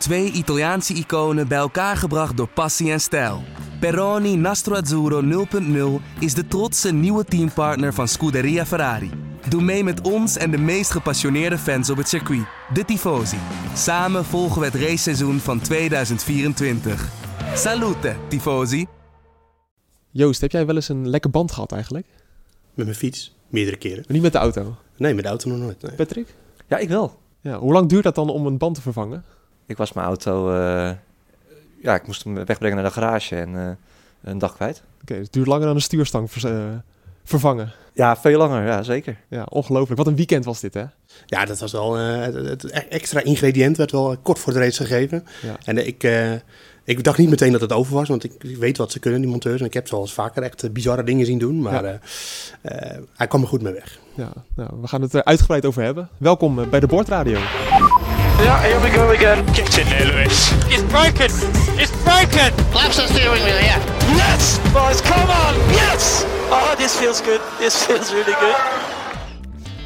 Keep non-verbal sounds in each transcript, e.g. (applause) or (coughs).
Twee Italiaanse iconen bij elkaar gebracht door passie en stijl. Peroni Nastro Azzurro 0.0 is de trotse nieuwe teampartner van Scuderia Ferrari. Doe mee met ons en de meest gepassioneerde fans op het circuit, de Tifosi. Samen volgen we het raceseizoen van 2024. Salute, Tifosi! Joost, heb jij wel eens een lekker band gehad eigenlijk? Met mijn fiets, meerdere keren. Maar niet met de auto? Nee, met de auto nog nooit. Nee. Patrick? Ja, ik wel. Ja, hoe lang duurt dat dan om een band te vervangen? Ik was mijn auto... eh, ja, ik moest hem wegbrengen naar de garage en eh, een dag kwijt. Oké, het duurt langer dan een stuurstang eh, vervangen. Ja, veel langer. Ja, zeker. Ja, ongelooflijk. Wat een weekend was dit, hè? Ja, dat was wel eh, het, extra ingrediënt werd wel kort voor de race gegeven. Ja. En ik, eh, ik dacht niet meteen dat het over was, want ik, weet wat ze kunnen, die monteurs. En ik heb ze al eens vaker echt bizarre dingen zien doen. Maar Ja. eh, eh, hij kwam er goed mee weg. Ja, nou, we gaan het er uitgebreid over hebben. Welkom bij de Boordradio. Yeah, here we go again. Get in there, Lewis. It's broken. It's broken. Flaps the steering wheel, yeah. Yes, boys, come on. Yes. Oh, this feels good. This feels really good.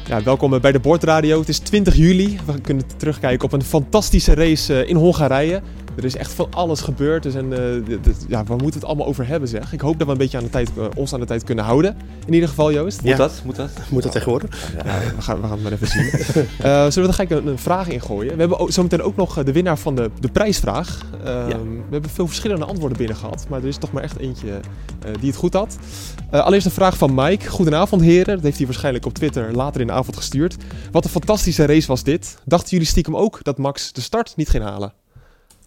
Ja, welkom bij de Boordradio. Het is 20 juli. We kunnen terugkijken op een fantastische race eh, in Hongarije. Er is echt van alles gebeurd. Dus en, eh, ja, waar moeten we het allemaal over hebben, zeg? Ik hoop dat we een beetje aan de tijd, eh, ons aan de tijd kunnen houden. In ieder geval, Joost. Moet Ja. dat? Moet dat? Moet dat tegenwoordig? Ja, We gaan, we gaan het maar even zien. (laughs) Eh, zullen we er gelijk een, een vraag in gooien? We hebben ook, zometeen ook nog de winnaar van de, de prijsvraag. Ehm, We hebben veel verschillende antwoorden binnen gehad. Maar er is toch maar echt eentje eh, die het goed had. Eh, allereerst een vraag van Mike. Goedenavond heren. Dat heeft hij waarschijnlijk op Twitter later in de avond gestuurd. Wat een fantastische race was dit. Dachten jullie stiekem ook dat Max de start niet ging halen?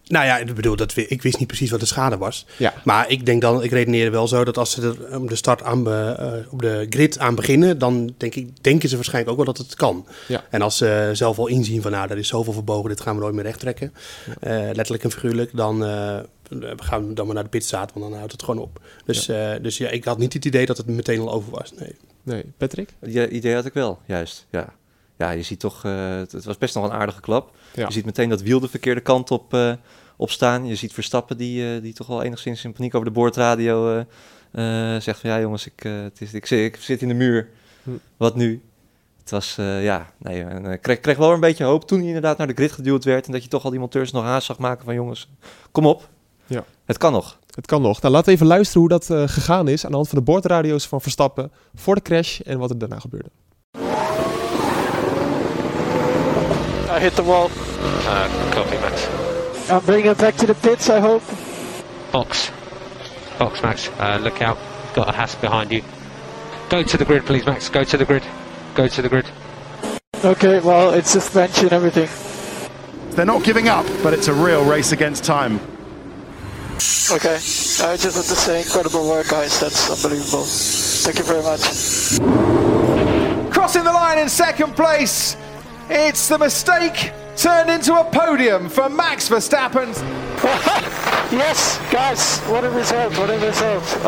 Nou ja, ik bedoel, dat, ik wist niet precies wat de schade was. Ja. Maar ik denk dan, ik redeneer wel zo dat als ze er om de start aan be- eh, op de grid aan beginnen, dan denk ik, denken ze waarschijnlijk ook wel dat het kan. Ja. En als ze zelf al inzien van, nou, er is zoveel verbogen, dit gaan we nooit meer recht trekken, eh, letterlijk en figuurlijk, dan eh, we gaan we dan maar naar de pitstraat, want dan houdt het gewoon op. Dus, eh, dus ja, ik had niet het idee dat het meteen al over was. Nee. Nee, Patrick? Die idee had ik wel, juist. Ja, ja je ziet toch... eh, het, het was best nog een aardige klap. Ja. Je ziet meteen dat wiel de verkeerde kant op, eh, op staan. Je ziet Verstappen die, eh, die toch wel enigszins in paniek over de boordradio zegt van... Ja jongens, ik, het is, ik, zit, ik zit in de muur. Hm. Wat nu? Het was, eh, ja, nee, en, kreeg, kreeg wel een beetje hoop toen hij inderdaad naar de grid geduwd werd. En dat je toch al die monteurs nog haast zag maken van jongens, kom op. Ja. Het kan nog. Het kan nog. Nou, laten we even luisteren hoe dat gegaan is aan de hand van de boordradio's van Verstappen voor de crash en wat er daarna gebeurde. I hit the wall. Uh, copy, Max. I'm bringing it back to the pits, I hope. Box. Box, Max. Uh, look out. Got a Hask behind you. Go to the grid, please, Max. Go to the grid. Go to the grid. Okay, well, it's suspension everything. They're not giving up, but it's a real race against time. Okay, I just want to say incredible work, guys. That's unbelievable. Thank you very much. Crossing the line in second place, it's the mistake turned into a podium for Max Verstappen. (laughs) Yes, guys, what a result, what a result. (laughs)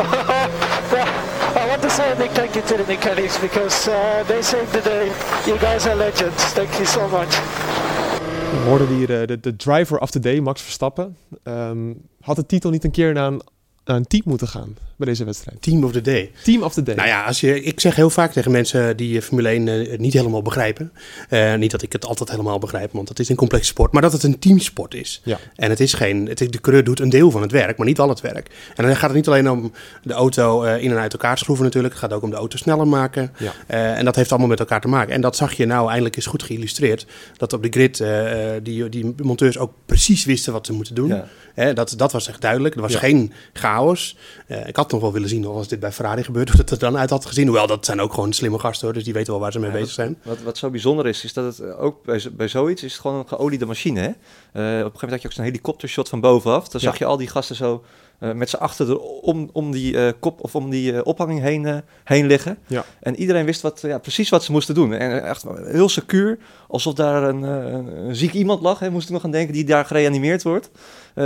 I want to say a big thank you to the mechanics because uh, they saved the day. You guys are legends. Thank you so much. We hoorden hier eh, de, de driver of the day, Max Verstappen. Ehm, had de titel niet een keer naar een, naar een team moeten gaan bij deze wedstrijd? Team of the day. Team of the day. Nou ja, als je, ik zeg heel vaak tegen mensen die eh, Formule 1 eh, niet helemaal begrijpen. eh, niet dat ik het altijd helemaal begrijp, want het is een complexe sport. Maar dat het een teamsport is. Ja. En het is geen. Het, is- de coureur doet een deel van het werk, maar niet al het werk. En dan gaat het niet alleen om de auto eh, in en uit elkaar schroeven, natuurlijk. Het gaat ook om de auto sneller maken. Ja. Eh, en dat heeft allemaal met elkaar te maken. En dat zag je nou eindelijk eens goed geïllustreerd. Dat op de grid die, die monteurs ook precies wisten wat ze moeten doen. Ja. Dat, dat was echt duidelijk. Er was Ja. geen chaos. Eh, ik had nog wel willen zien als dit bij Ferrari gebeurt, (laughs) hoe het er dan uit had gezien. Hoewel, dat zijn ook gewoon slimme gasten hoor, dus die weten wel waar ze mee Ja, bezig zijn. Wat, wat zo bijzonder is, is dat het eh, ook bij, bij zoiets is het gewoon een geoliede machine. Hè? Eh, op een gegeven moment had je ook zo'n helikoptershot van bovenaf. Dan Ja. zag je al die gasten zo eh, met z'n achter er om, om die eh, kop of om die eh, ophanging heen, heen liggen. Ja. En iedereen wist wat, ja, precies wat ze moesten doen. En echt heel secuur, alsof daar een, een, ziek iemand lag. Hè, moest ik nog aan denken die daar gereanimeerd wordt.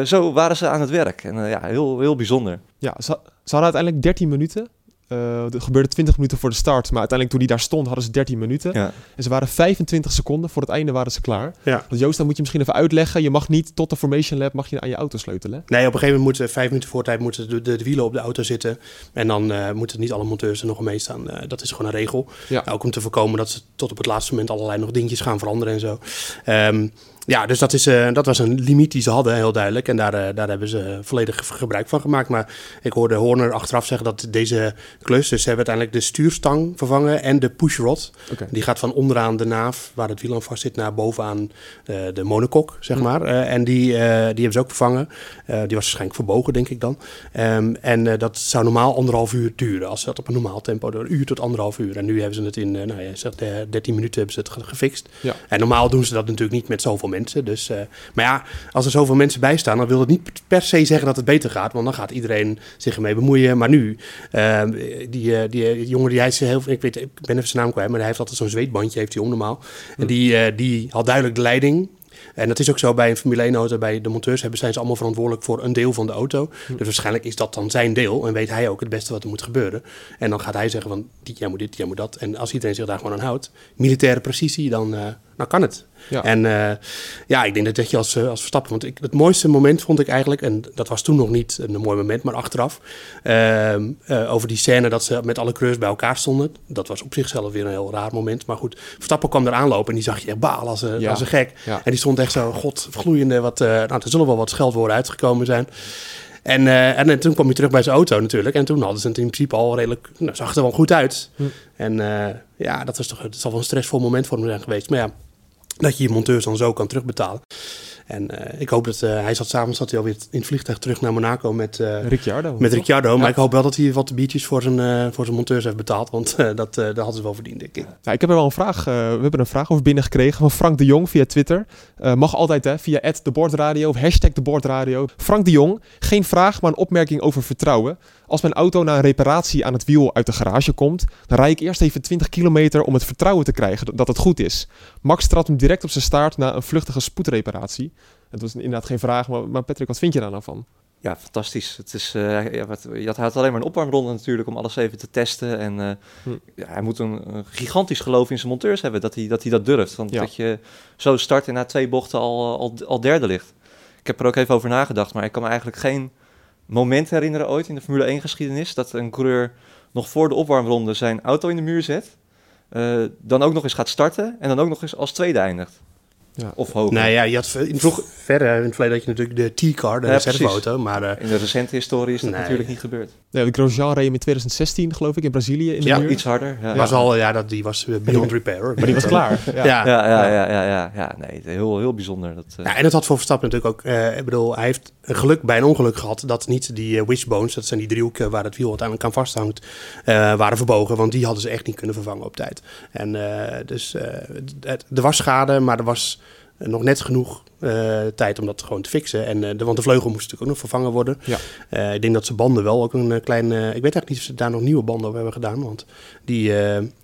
Zo waren ze aan het werk. En ja, heel, heel bijzonder. Ja, ze, ze hadden uiteindelijk 13 minuten. Er gebeurde 20 minuten voor de start, maar uiteindelijk toen die daar stond hadden ze 13 minuten. Ja. En ze waren 25 seconden, voor het einde waren ze klaar. Ja. Want Joost, dan moet je misschien even uitleggen. Je mag niet tot de Formation Lab mag je aan je auto sleutelen. Nee, op een gegeven moment moeten vijf minuten voor tijd moeten de, de, de wielen op de auto zitten. En dan eh, moeten niet alle monteurs er nog mee staan. Eh, dat is gewoon een regel. Ja. Ook om te voorkomen dat ze tot op het laatste moment allerlei nog dingetjes gaan veranderen en zo. Ehm, Ja, dus dat, is, eh, dat was een limiet die ze hadden, heel duidelijk. En daar, eh, daar hebben ze volledig ge- gebruik van gemaakt. Maar ik hoorde Horner achteraf zeggen dat deze klus... dus ze hebben uiteindelijk de stuurstang vervangen en de pushrod. Die gaat van onderaan de naaf, waar het wiel aan vast zit... naar bovenaan eh, de monokok, zeg maar. Eh, en die, die hebben ze ook vervangen. Die was waarschijnlijk verbogen, denk ik dan. Ehm, en dat zou normaal anderhalf uur duren. Als ze dat op een normaal tempo doen. Een uur tot anderhalf uur. En nu hebben ze het in, nou ja, zeg, eh, 13 minuten hebben ze het ge- gefixt. Ja. En normaal doen ze dat natuurlijk niet met zoveel mensen. Dus, eh, maar ja, als er zoveel mensen bij staan, dan wil het niet per se zeggen dat het beter gaat. Want dan gaat iedereen zich ermee bemoeien. Maar nu, eh, die, eh, die, eh, jongen die hij is heel, ik weet, ik ben even zijn naam kwijt, maar hij heeft altijd zo'n zweetbandje, heeft hij om normaal. En die, die had duidelijk de leiding. En dat is ook zo bij een Formule 1 auto, bij de monteurs hebben, zijn ze allemaal verantwoordelijk voor een deel van de auto. Dus waarschijnlijk is dat dan zijn deel en weet hij ook het beste wat er moet gebeuren. En dan gaat hij zeggen van, die, jij moet dit, jij moet dat. En als iedereen zich daar gewoon aan houdt, militaire precisie, dan, dan kan het. Ja. En eh, ja, ik denk dat dat je als, eh, als Verstappen... Want ik, het mooiste moment vond ik eigenlijk... en dat was toen nog niet een mooi moment, maar achteraf... ehm, eh, over die scène dat ze met alle coureurs bij elkaar stonden. Dat was op zichzelf weer een heel raar moment. Maar goed, Verstappen kwam er aanlopen en die zag je echt balen als, een- Ja. als een gek. Ja. En die stond echt zo, god, gloeiende... Wat, nou, er zullen wel wat scheldwoorden uitgekomen zijn... En, en, toen kwam hij terug bij zijn auto natuurlijk. En toen hadden ze het in principe al redelijk... Nou, zag het er wel goed uit. Hm. En ja, dat was toch... Het zal wel een stressvol moment voor hem zijn geweest. Maar ja, dat je je monteurs dan zo kan terugbetalen. En eh, ik hoop dat... eh, hij zat s'avonds zat hij alweer in het vliegtuig terug naar Monaco met... eh, Ricciardo. met? Ricciardo, maar ik hoop wel dat hij wat biertjes voor zijn, voor zijn monteurs heeft betaald. Want dat, dat hadden ze wel verdiend, denk ik. Ja, ik heb er wel een vraag. we hebben een vraag over binnengekregen van Frank de Jong via Twitter. Mag altijd hè, via @debordradio of hashtag debordradio. Frank de Jong, geen vraag, maar een opmerking over vertrouwen. Als mijn auto na een reparatie aan het wiel uit de garage komt, dan rijd ik eerst even 20 kilometer om het vertrouwen te krijgen dat het goed is. Max trapt hem direct op zijn staart na een vluchtige spoedreparatie. Het was inderdaad geen vraag, maar, Patrick, wat vind je daar nou van? Ja, fantastisch. Het is, eh, ja, wat, je had, alleen maar een opwarmronde natuurlijk om alles even te testen. En eh, Hm. ja, hij moet een, een gigantisch geloof in zijn monteurs hebben dat hij dat, hij dat durft. Want Ja. dat je zo start en na twee bochten al, al, al derde ligt. Ik heb er ook even over nagedacht, maar ik kan me eigenlijk geen moment herinneren ooit in de Formule 1 geschiedenis dat een coureur nog voor de opwarmronde zijn auto in de muur zet. eh, dan ook nog eens gaat starten en dan ook nog eens als tweede eindigt. Ja. Of hoger. Nou ja, je had in vroeg, verder in het verleden had je natuurlijk de T-car, de Ja, reserveauto. Maar eh, In de recente historie is dat Nee. natuurlijk niet gebeurd. Nee, Grosjean reed hem in 2016, geloof ik, in Brazilië in de Ja, muur. Iets harder. Ja. was al, ja, dat, die was beyond repair. Maar die was klaar. Ja. (laughs) Ja. Ja, ja, ja, ja, ja, ja. Nee, heel, heel bijzonder. Dat, eh, Ja, en het had voor Verstappen natuurlijk ook... eh, ik bedoel, hij heeft geluk bij een ongeluk gehad... dat niet die eh, wishbones, dat zijn die driehoeken... waar het wiel uiteindelijk aan vasthangt, eh, waren verbogen. Want die hadden ze echt niet kunnen vervangen op tijd. En eh, dus eh, het- er was schade, maar er was nog net genoeg tijd om dat gewoon te fixen. En, eh, de, want de vleugel moest natuurlijk ook nog vervangen worden. Ja. Eh, ik denk dat ze banden wel ook een eh, klein... eh, ik weet eigenlijk niet of ze daar nog nieuwe banden op hebben gedaan. Want die, eh,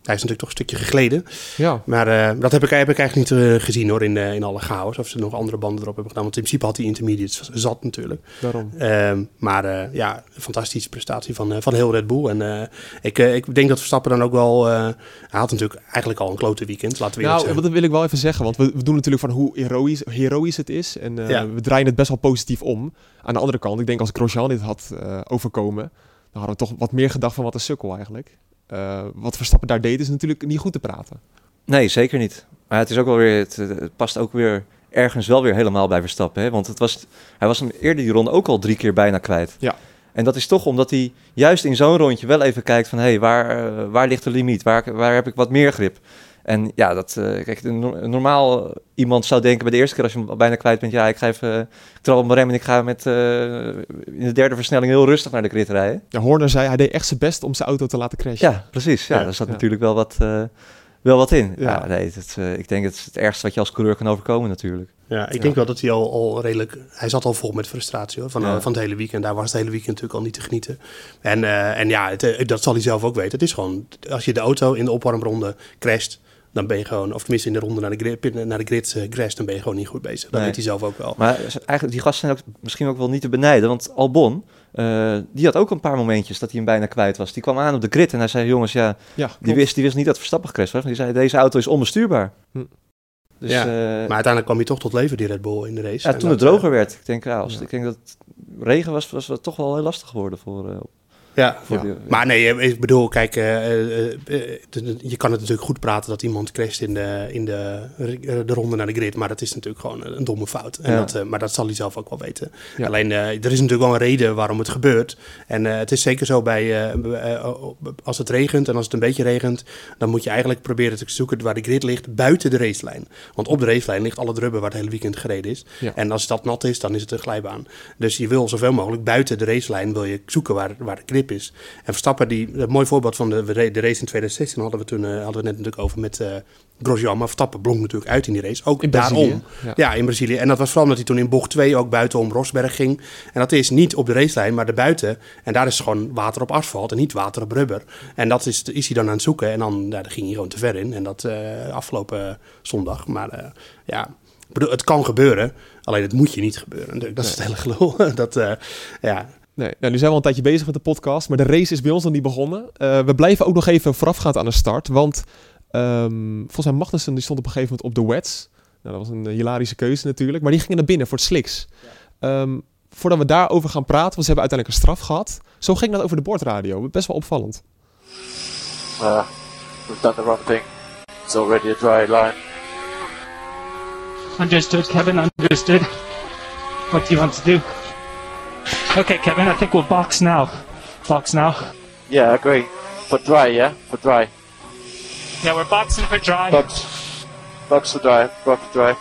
hij is natuurlijk toch een stukje gegleden. Ja. Maar eh, dat heb ik, heb ik eigenlijk niet eh, gezien hoor, in, eh, in alle chaos. Of ze nog andere banden erop hebben gedaan. Want in principe had hij intermediates zat natuurlijk. Daarom. Ehm, maar eh, ja, fantastische prestatie van, eh, van heel Red Bull. En eh, ik, eh, ik denk dat Verstappen dan ook wel... eh, hij had natuurlijk eigenlijk al een klote weekend, laten we Nou, dat wil ik wel even zeggen, want we, we doen natuurlijk van hoe heroïs, heroïs het is. En eh, Ja. we draaien het best wel positief om. Aan de andere kant, ik denk als Grosjean dit had eh, overkomen, dan hadden we toch wat meer gedacht van wat een sukkel eigenlijk. Eh, wat Verstappen daar deed is natuurlijk niet goed te praten. Nee, zeker niet. Maar het, is ook wel weer, het, het past ook weer ergens wel weer helemaal bij Verstappen. Hè? Want het was, hij was hem eerder die ronde ook al drie keer bijna kwijt. Ja. En dat is toch omdat hij juist in zo'n rondje wel even kijkt van... hé, hey, waar, waar ligt de limiet? Waar, waar heb ik wat meer grip? En ja, dat, eh, kijk, de no- normaal iemand zou denken bij de eerste keer als je hem al bijna kwijt bent... ja, ik, ga even, ik trap op mijn rem en ik ga met, eh, in de derde versnelling heel rustig naar de grid rijden. Ja, Horner zei, hij deed echt zijn best om zijn auto te laten crashen. Ja, precies. Ja, Ja, daar zat ja. natuurlijk wel wat, eh, wel wat in. Ja. Ja, nee, dat, eh, ik denk dat het het ergste wat je als coureur kan overkomen natuurlijk. Ja, ik Ja. denk wel dat hij al, al redelijk... Hij zat al vol met frustratie hoor, van, Ja. eh, van het hele weekend. Daar was het hele weekend natuurlijk al niet te genieten. En, eh, en ja, het, eh, dat zal hij zelf ook weten. Het is gewoon, als je de auto in de opwarmronde crasht... dan ben je gewoon, of tenminste in de ronde naar de grid, naar de grid eh, crasht... dan ben je gewoon niet goed bezig. Dat Nee. weet hij zelf ook wel. Maar eigenlijk, die gasten zijn ook misschien ook wel niet te benijden. Want Albon, eh, die had ook een paar momentjes dat hij hem bijna kwijt was. Die kwam aan op de grid en hij zei, jongens, ja, Ja, die wist, die wist niet dat Verstappen gecrashed was. Die zei, deze auto is onbestuurbaar. Hm. Dus, Ja, eh, Maar uiteindelijk kwam hij toch tot leven, die Red Bull, in de race. ja, En toen dat, het droger werd. Ik denk, ja, als, ja. ik denk dat regen was, was het toch wel heel lastig geworden voor... eh, Ja, Voor Ja. die- maar nee, ik bedoel, kijk, eh, eh, eh, je kan het natuurlijk goed praten dat iemand crasht in de, in de, eh, de ronde naar de grid, maar dat is natuurlijk gewoon een, domme fout. En Ja. dat, eh, maar dat zal hij zelf ook wel weten. Ja. Alleen, eh, er is natuurlijk wel een reden waarom het gebeurt. En eh, het is zeker zo bij, eh, eh, eh, als het regent en als het een beetje regent, dan moet je eigenlijk proberen te zoeken waar de grid ligt buiten de racelijn. Want op de racelijn ligt al het rubber waar het hele weekend gereden is. Ja. En als dat nat is, dan is het een glijbaan. Dus je wil zoveel mogelijk buiten de racelijn wil je zoeken waar, waar de grip is. En Verstappen, die, een mooi voorbeeld van de, de race in 2016 hadden we toen hadden we net natuurlijk over met eh Grosjean. Maar Verstappen blonk natuurlijk uit in die race. Ook In daarom. Brazilië, Ja. ja. in Brazilië. En dat was vooral omdat hij toen in bocht 2 ook buitenom Rosberg ging. En dat is niet op de racelijn, maar erbuiten. En daar is gewoon water op asfalt en niet water op rubber. En dat is, is hij dan aan het zoeken. En dan ja, daar ging hij gewoon te ver in. En dat eh, afgelopen zondag. Maar eh, ja, ik bedoel, het kan gebeuren. Alleen het moet je niet gebeuren. Dat is het hele (laughs) gelul. dat, eh, ja, Nee, nou, nu zijn we al een tijdje bezig met de podcast, maar de race is bij ons nog niet begonnen. Eh, we blijven ook nog even voorafgaand aan de start, want ehm, volgens mij Magnussen die stond op een gegeven moment op de wets. Nou, dat was een eh, hilarische keuze natuurlijk, maar die gingen naar binnen voor het slicks. Ehm, voordat we daarover gaan praten, want ze hebben uiteindelijk een straf gehad. Zo ging dat over de boordradio, best wel opvallend. Uh, we've done the wrong thing. It's already a dry line. Understood, Kevin, understood. What do you want to do? Okay, Kevin, I think we'll box now. Box now. Yeah, I agree. For dry, yeah? For dry. Yeah, we're boxing for dry. Box. Box for dry. Box for dry.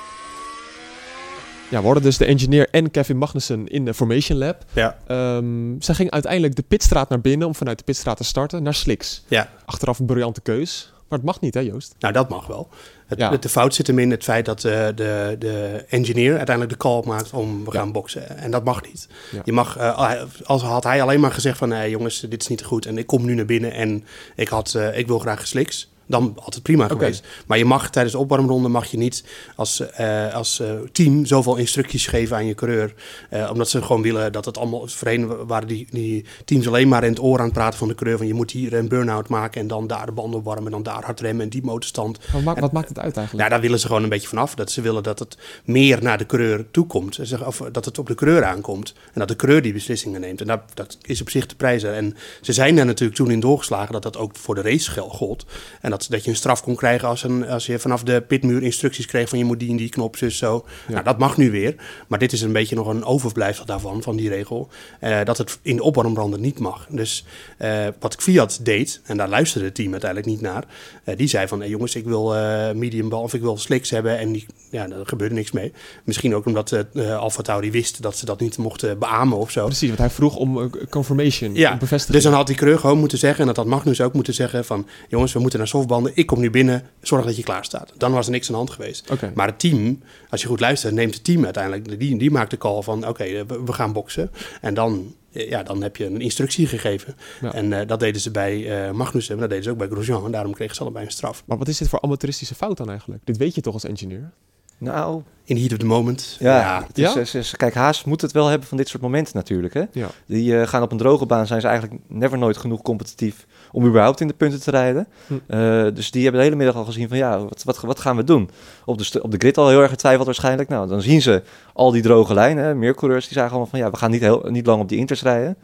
Ja, we hadden dus de engineer en Kevin Magnussen in de Formation Lab. ja, Ehm zij ging uiteindelijk de pitstraat naar binnen om vanuit de pitstraat te starten naar slicks. ja. Achteraf een briljante keus, maar het mag niet hè Joost? Nou, dat mag wel. Het, Ja. de fout zit hem in het feit dat eh, de, de engineer uiteindelijk de call maakt om we gaan boksen. En dat mag niet. Ja. Je mag, eh, als had hij alleen maar gezegd van nee jongens, dit is niet goed en ik kom nu naar binnen en ik, had, eh, ik wil graag sliks. Dan het prima geweest. Maar je mag tijdens de opwarmronde mag je niet als, eh, als eh, team zoveel instructies geven aan je coureur. eh, omdat ze gewoon willen dat het allemaal... Voorheen waren die, die teams alleen maar in het oor aan het praten van de coureur. Van je moet hier een burn-out maken en dan daar de banden opwarmen en dan daar hard remmen en die motorstand. Wat, maakt- wat maakt het uit eigenlijk? Ja, daar willen ze gewoon een beetje vanaf. Dat ze willen dat het meer naar de coureur toe komt. Ze zeggen, Of dat het op de coureur aankomt. En dat de coureur die beslissingen neemt. En dat, dat is op zich te prijzen. En ze zijn daar natuurlijk toen in doorgeslagen dat dat ook voor de race gold. En dat, dat je een straf kon krijgen als, een, als je vanaf de pitmuur instructies kreeg van je moet die en die knop, dus zo. Nou, dat mag nu weer. Maar dit is een beetje nog een overblijfsel daarvan, van die regel. eh, dat het in de opwarmbranden niet mag. Dus eh, wat Fiat deed, en daar luisterde het team uiteindelijk niet naar. eh, die zei van, hey, jongens, ik wil medium bal of ik wil slicks hebben. En die, ja, daar gebeurde niks mee. Misschien ook omdat eh Alfa Tauri wist dat ze dat niet mochten beamen of zo. Precies, want hij vroeg om confirmation, Ja, om bevestiging. dus dan had die coureur gewoon moeten zeggen, en dat had Magnus ook moeten zeggen van, jongens, we moeten naar ik kom nu binnen, zorg dat je klaar staat. Dan was er niks aan de hand geweest. Maar het team, als je goed luistert, neemt het team uiteindelijk, die, die maakt de call van, oké, we, we gaan boksen. En dan, eh, ja, dan heb je een instructie gegeven. Ja. En eh, dat deden ze bij eh Magnussen, en dat deden ze ook bij Grosjean, en daarom kregen ze allebei een straf. Maar wat is dit voor amateuristische fout dan eigenlijk? Dit weet je toch als engineer? Nou, In the heat of the moment. ja. het is, Ja? is- is- kijk, Haas moet het wel hebben van dit soort momenten natuurlijk. Hè? Ja. Die eh, gaan op een droge baan, zijn ze eigenlijk never nooit genoeg competitief om überhaupt in de punten te rijden. Hm. Eh, dus die hebben de hele middag al gezien van ja, wat, wat, wat gaan we doen? Op de, op de grid al heel erg getwijfeld waarschijnlijk. Nou, dan zien ze al die droge lijnen. hè. Meer coureurs die zagen allemaal van ja, we gaan niet, heel, niet lang op die inters rijden.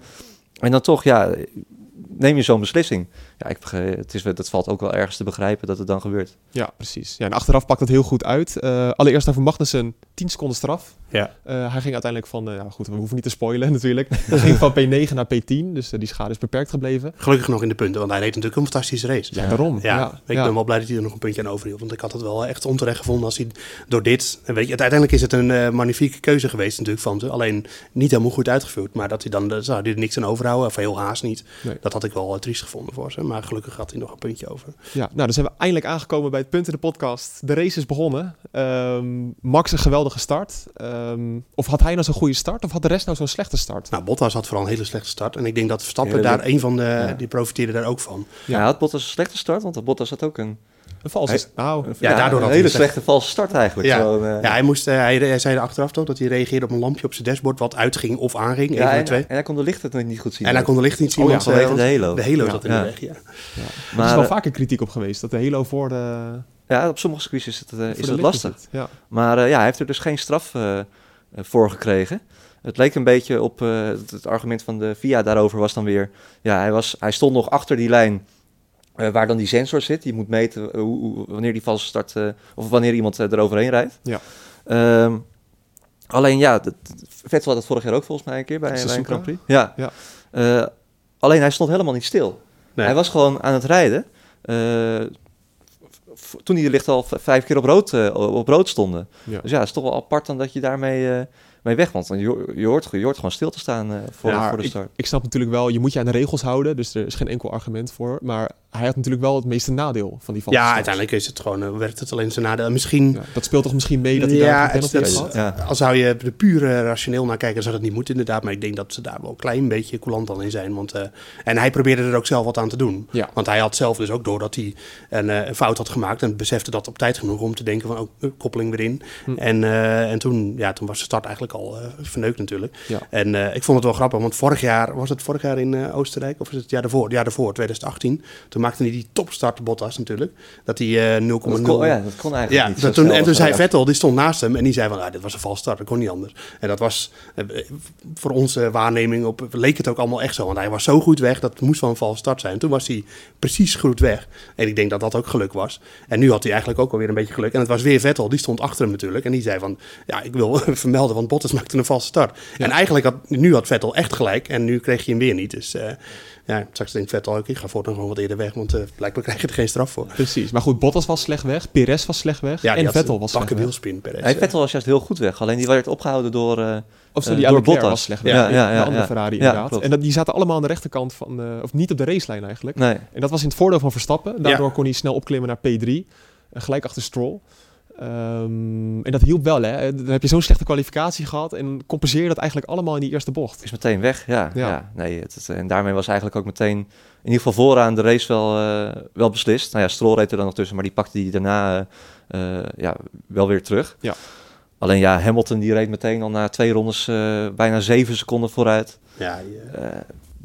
En dan toch, ja, neem je zo'n beslissing. Ja, ik, begrijp- het is, dat valt ook wel ergens te begrijpen dat het dan gebeurt. Ja, precies. Ja, en achteraf pakt het heel goed uit. Eh, allereerst over Magnussen, 10 seconden straf. Ja. Eh, hij ging uiteindelijk van, eh, ja goed, we hoeven niet te spoilen (laughs) natuurlijk. Hij ging van P9 naar P10, dus die schade is beperkt gebleven. Gelukkig nog in de punten, want hij reed natuurlijk een fantastische race. Ja, daarom. Ja, Ja, ik ja. ben wel blij dat hij er nog een puntje aan overhield. Want ik had het wel echt onterecht gevonden als hij door dit... en Weet je, uiteindelijk is het een eh, magnifieke keuze geweest natuurlijk van ze. Alleen niet helemaal goed uitgevoerd. Maar dat hij dan zou hij er niks aan overhouden, of heel haast niet. Nee. Dat had ik wel triest gevonden voor ze. Maar gelukkig had hij nog een puntje over. Ja, nou, dan zijn we eindelijk aangekomen bij het punt in de podcast. De race is begonnen. Ehm, Max een geweldige start. Ehm, of had hij nou zo'n goede start, of had de rest nou zo'n slechte start? Nou, Bottas had vooral een hele slechte start. En ik denk dat Verstappen Ja, daar een van de... Ja. Die profiteerde daar ook van. Ja. Ja, had Bottas een slechte start, want Bottas had ook een, Een valse. Nou, Ja, daardoor een hele slechte- slechte valse start eigenlijk. Ja. Gewoon, eh, Ja, hij, moest, eh, hij, hij zei achteraf toch dat hij reageerde op een lampje op zijn dashboard... wat uitging of aanging, ja, en, twee. en hij kon de lichten nog niet goed zien. En hij kon de licht niet zien, Oh ja, want, eh, vanwege want de halo. De halo Ja. zat in Ja. de weg, ja. er is maar, wel eh, vaker kritiek op geweest, dat de Halo voor de... ja, op sommige circuits is het, eh, voor is het lastig. Ja. Maar eh, ja, hij heeft er dus geen straf eh, eh, voorgekregen. Het leek een beetje op eh, het, het argument van de VIA daarover was dan weer... Ja, hij, was, hij stond nog achter die lijn eh, waar dan die sensor zit. Die moet meten eh, hoe, hoe- wanneer die valse start... eh, of wanneer iemand eh, eroverheen rijdt. Ja. Ehm, alleen ja, dat, Vettel had het vorig jaar ook volgens mij een keer bij, bij een Suzuka? Grand Prix. Ja. Ja. Alleen hij stond helemaal niet stil. Nee. Hij was gewoon aan het rijden. toen die er ligt al vijf keer op rood, op rood stonden. Ja. Dus ja, het is toch wel apart dan dat je daarmee mee weg. Want je, je, hoort, je hoort gewoon stil te staan voor, Ja, voor de ik- start. Ik snap natuurlijk wel, je moet je aan de regels houden, dus er is geen enkel argument voor. Maar hij had natuurlijk wel het meeste nadeel van die valse Ja, starts. uiteindelijk is het gewoon, eh, werkt het alleen zijn nadeel. En Misschien, Ja, dat speelt toch misschien mee dat hij Ja, daar een penalty? Ja. als zou je er puur rationeel naar kijken, zou dat niet moeten inderdaad. Maar ik denk dat ze daar wel een klein beetje coulant dan in zijn. Want, eh, en hij probeerde er ook zelf wat aan te doen. Ja. Want hij had zelf dus ook door dat hij een, eh, een fout had gemaakt. En besefte dat op tijd genoeg om te denken van, oh, eh, koppeling weer in. Hm. En, eh, en toen, ja, toen was de start eigenlijk al eh, verneukt natuurlijk. Ja. En eh, ik vond het wel grappig, want vorig jaar, was het vorig jaar in Oostenrijk? Of is het het jaar daarvoor? Het jaar daarvoor, 2018. Toen maakte hij die topstart Bottas natuurlijk. Dat hij eh 0,0... Dat kon, oh ja, dat kon eigenlijk Ja, niet. dat zo toen, en toen zei Vettel, die stond naast hem en die zei van, ah, dit was een vals start, dat kon niet anders. En dat was, eh, voor onze waarneming op, leek het ook allemaal echt zo, want hij was zo goed weg, dat moest wel een vals start zijn. Toen was hij precies goed weg. En ik denk dat dat ook geluk was. En nu had hij eigenlijk ook alweer een beetje geluk. En het was weer Vettel, die stond achter hem natuurlijk. En die zei van, ja, ik wil (laughs) vermelden, want Bottas maakte een valse start. En eigenlijk had, nu had Vettel echt gelijk en nu kreeg je hem weer niet. Dus eh, ja, straks denkt Vettel ook, ik ga voortaan gewoon wat eerder weg, want eh, blijkbaar krijg je er geen straf voor. Precies, maar goed, Bottas was slecht weg, Perez was slecht weg Ja, die en Vettel was slecht wielspin per Nee, Vettel was juist heel goed weg. Alleen die werd opgehouden door... eh, Of zo, eh, die door Bottas. was slecht weg. Ja, ja, de ja, andere ja. Ferrari inderdaad. klopt. en dat, die zaten allemaal aan de rechterkant van, eh, of niet op de racelijn eigenlijk. Nee. En dat was in het voordeel van Verstappen. Daardoor Ja. kon hij snel opklimmen naar P3. eh, gelijk achter Stroll. Ehm, en dat hielp wel, hè. Dan heb je zo'n slechte kwalificatie gehad en compenseer je dat eigenlijk allemaal in die eerste bocht. is meteen weg, ja. Ja. ja. nee, het, het- en daarmee was eigenlijk ook meteen, in ieder geval vooraan, de race wel, eh, wel beslist. Nou ja, Stroll reed er dan nog tussen, maar die pakte die daarna eh, eh, ja, wel weer terug. Ja. Alleen ja, Hamilton die reed meteen al na twee rondes eh, bijna zeven seconden vooruit. Ja,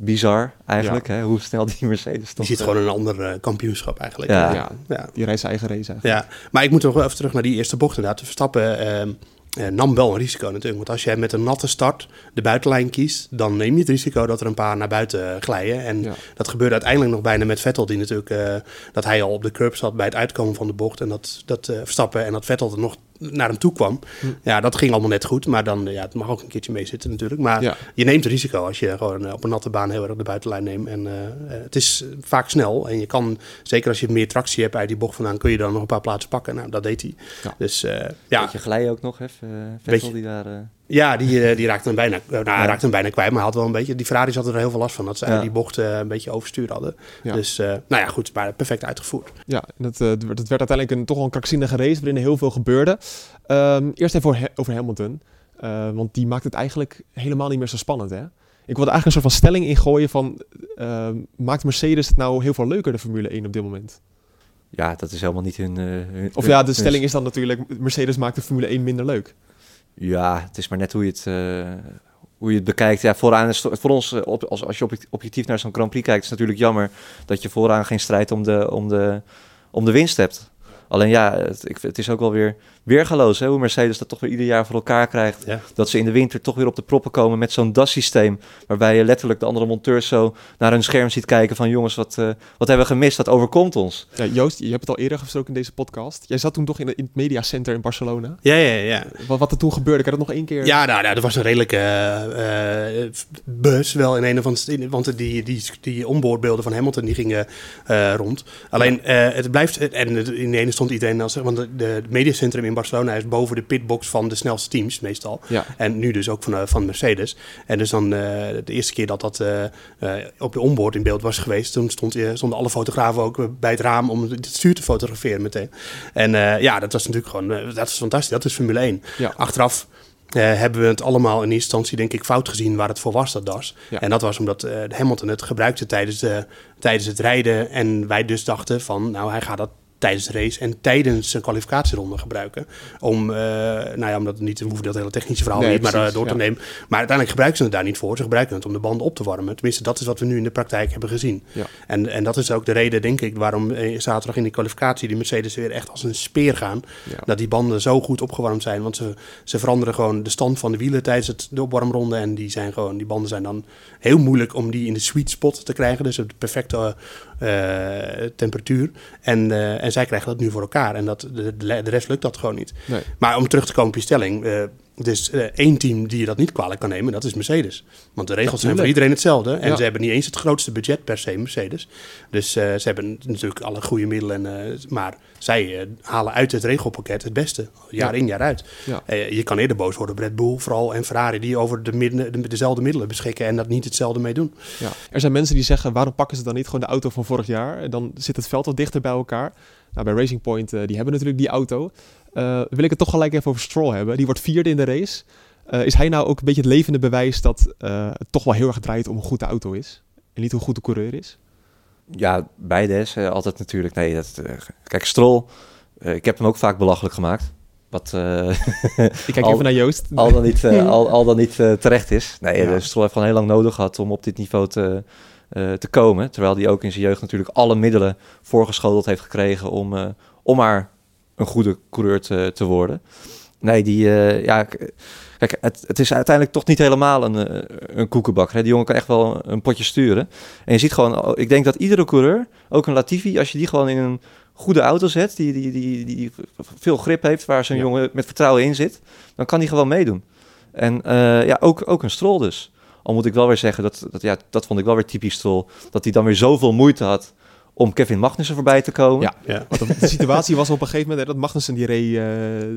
bizar eigenlijk, hè, hoe snel die Mercedes Die stond. ziet gewoon een ander eh, kampioenschap eigenlijk. Ja. Ja, ja. die rijdt zijn eigen race eigenlijk. Ja. Maar ik moet nog wel even terug naar die eerste bocht inderdaad. Verstappen ehm, eh, nam wel een risico natuurlijk. Want als jij met een natte start de buitenlijn kiest... dan neem je het risico dat er een paar naar buiten glijden. En Ja. dat gebeurde uiteindelijk nog bijna met Vettel... die natuurlijk, eh, dat hij al op de curb zat bij het uitkomen van de bocht... en dat, dat eh, Verstappen en dat Vettel er nog naar hem toe kwam. Hm. Ja, dat ging allemaal net goed. Maar dan, eh, ja, het mag ook een keertje meezitten natuurlijk. Maar Ja. je neemt risico als je gewoon eh, op een natte baan heel erg de buitenlijn neemt. En eh, het is vaak snel. En je kan, zeker als je meer tractie hebt uit die bocht vandaan, kun je dan nog een paar plaatsen pakken. Nou, dat deed hij. Ja. Dus eh, ja, Beetje glijden ook nog, hè, eh, Vettel Beetje- die daar... eh, ja die, eh, die raakte hem bijna, nou, hij Ja. raakte hem bijna kwijt. Maar had wel een beetje, die Ferraris hadden er heel veel last van. Dat ze Ja. die bocht eh, een beetje overstuur hadden. Ja. Dus eh, nou ja, goed. Maar perfect uitgevoerd. Ja, en dat, eh, het werd uiteindelijk een, toch wel een krankzinnige race waarin er heel veel gebeurde. Ehm, eerst even over, over Hamilton. Eh, want die maakt het eigenlijk helemaal niet meer zo spannend. Hè? Ik wilde eigenlijk een soort van stelling ingooien van... ehm, maakt Mercedes het nou heel veel leuker, de Formule 1 op dit moment? ja, dat is helemaal niet hun... eh, hun- Of ja, de hun- stelling is dan natuurlijk... Mercedes maakt de Formule 1 minder leuk. Ja, het is maar net hoe je het, eh, hoe je het bekijkt. Ja, vooraan is voor ons, eh, als, als je object- objectief naar zo'n Grand Prix kijkt, is het natuurlijk jammer dat je vooraan geen strijd om de, om de, om de winst hebt. Alleen ja, het, het is ook wel weer weergaloos hè, hoe Mercedes dat toch weer ieder jaar voor elkaar krijgt. Ja. Dat ze in de winter toch weer op de proppen komen met zo'n DAS-systeem. Waarbij je letterlijk de andere monteurs zo naar hun scherm ziet kijken van jongens, wat, eh, wat hebben we gemist? Dat overkomt ons. Ja, Joost, je hebt het al eerder gesproken in deze podcast. Jij zat toen toch in, de- in het mediacenter in Barcelona. Ja, ja, ja. Wat, wat er toen gebeurde, kan dat nog één keer... Ja, nou, nou, er was een redelijke eh, bus wel in een of andere... Want die, die, die onboardbeelden van Hamilton die gingen eh, rond. Alleen, eh, het blijft... En in de ene stond iedereen als... Want de, de mediacentrum in Barcelona is boven de pitbox van de snelste teams meestal. Ja. En nu dus ook van, eh, van Mercedes. En dus dan eh, de eerste keer dat dat eh, op je onboard in beeld was geweest... toen stond, stonden alle fotografen ook bij het raam om het stuur te fotograferen meteen. En ja, dat was natuurlijk gewoon... dat is fantastisch. Dat is Formule 1. Ja. Achteraf hebben we het allemaal in eerste instantie denk ik fout gezien waar het voor was, dat DAS. Ja. En dat was omdat Hamilton het gebruikte tijdens, de, tijdens het rijden. En wij dus dachten van, nou hij gaat dat tijdens de race en tijdens een kwalificatieronde gebruiken. Om, eh, nou ja, omdat het niet, we hoeven dat hele technische verhaal Nee, niet maar, eh, door te ja. nemen. Maar uiteindelijk gebruiken ze het daar niet voor. Ze gebruiken het om de banden op te warmen. Tenminste, dat is wat we nu in de praktijk hebben gezien. Ja. En, en dat is ook de reden, denk ik, waarom eh, zaterdag in die kwalificatie die Mercedes weer echt als een speer gaan. Ja. Dat die banden zo goed opgewarmd zijn. Want ze, ze veranderen gewoon de stand van de wielen tijdens het, de opwarmronde. En die, zijn gewoon, die banden zijn dan heel moeilijk om die in de sweet spot te krijgen. Dus de perfecte temperatuur. En, eh, en zij krijgen dat nu voor elkaar. En dat, de, de rest lukt dat gewoon niet. Nee. Maar om terug te komen op je stelling. Eh, één team die je dat niet kwalijk kan nemen. Dat is Mercedes. Want de regels zijn voor iedereen hetzelfde. En Ja. ze hebben niet eens het grootste budget per se, Mercedes. Dus eh, ze hebben natuurlijk alle goede middelen. eh, maar zij halen uit het regelpakket het beste. Jaar Ja. in, jaar uit. Ja. Je kan eerder boos worden op Red Bull vooral en Ferrari... die over de midden, de, dezelfde middelen beschikken en dat niet hetzelfde mee doen. Er zijn mensen die zeggen, waarom pakken ze dan niet gewoon de auto van vorig jaar? Dan zit het veld wat dichter bij elkaar. Nou, bij Racing Point, die hebben natuurlijk die auto. Eh, wil ik het toch gelijk even over Stroll hebben. Die wordt vierde in de race. Eh, is hij nou ook een beetje het levende bewijs dat eh, het toch wel heel erg draait om hoe goed de auto is? En niet hoe goed de coureur is? Ja, beide is altijd natuurlijk. Nee, dat, kijk, Stroll, ik heb hem ook vaak belachelijk gemaakt. Wat (laughs) Ik kijk Al- even naar Joost. al dan niet, al, al dan niet terecht is. Nee, Ja. Stroll heeft gewoon heel lang nodig gehad om op dit niveau te, te komen. Terwijl hij ook in zijn jeugd natuurlijk alle middelen voorgeschoteld heeft gekregen om, om maar een goede coureur te, te worden. Nee, die, eh, ja, kijk, het, het is uiteindelijk toch niet helemaal een, eh, een koekenbak. Hè? Die jongen kan echt wel een potje sturen. En je ziet gewoon, oh, ik denk dat iedere coureur, ook een Latifi, als je die gewoon in een goede auto zet, die, die, die, die veel grip heeft, waar zo'n Ja. jongen met vertrouwen in zit, dan kan die gewoon meedoen. En eh, ja, ook, ook een Stroll dus. Al moet ik wel weer zeggen, dat, dat, ja, dat vond ik wel weer typisch Stroll, dat hij dan weer zoveel moeite had om Kevin Magnussen voorbij te komen. Ja. Ja. Want de, situatie was op een gegeven moment hè, dat Magnussen die reed eh,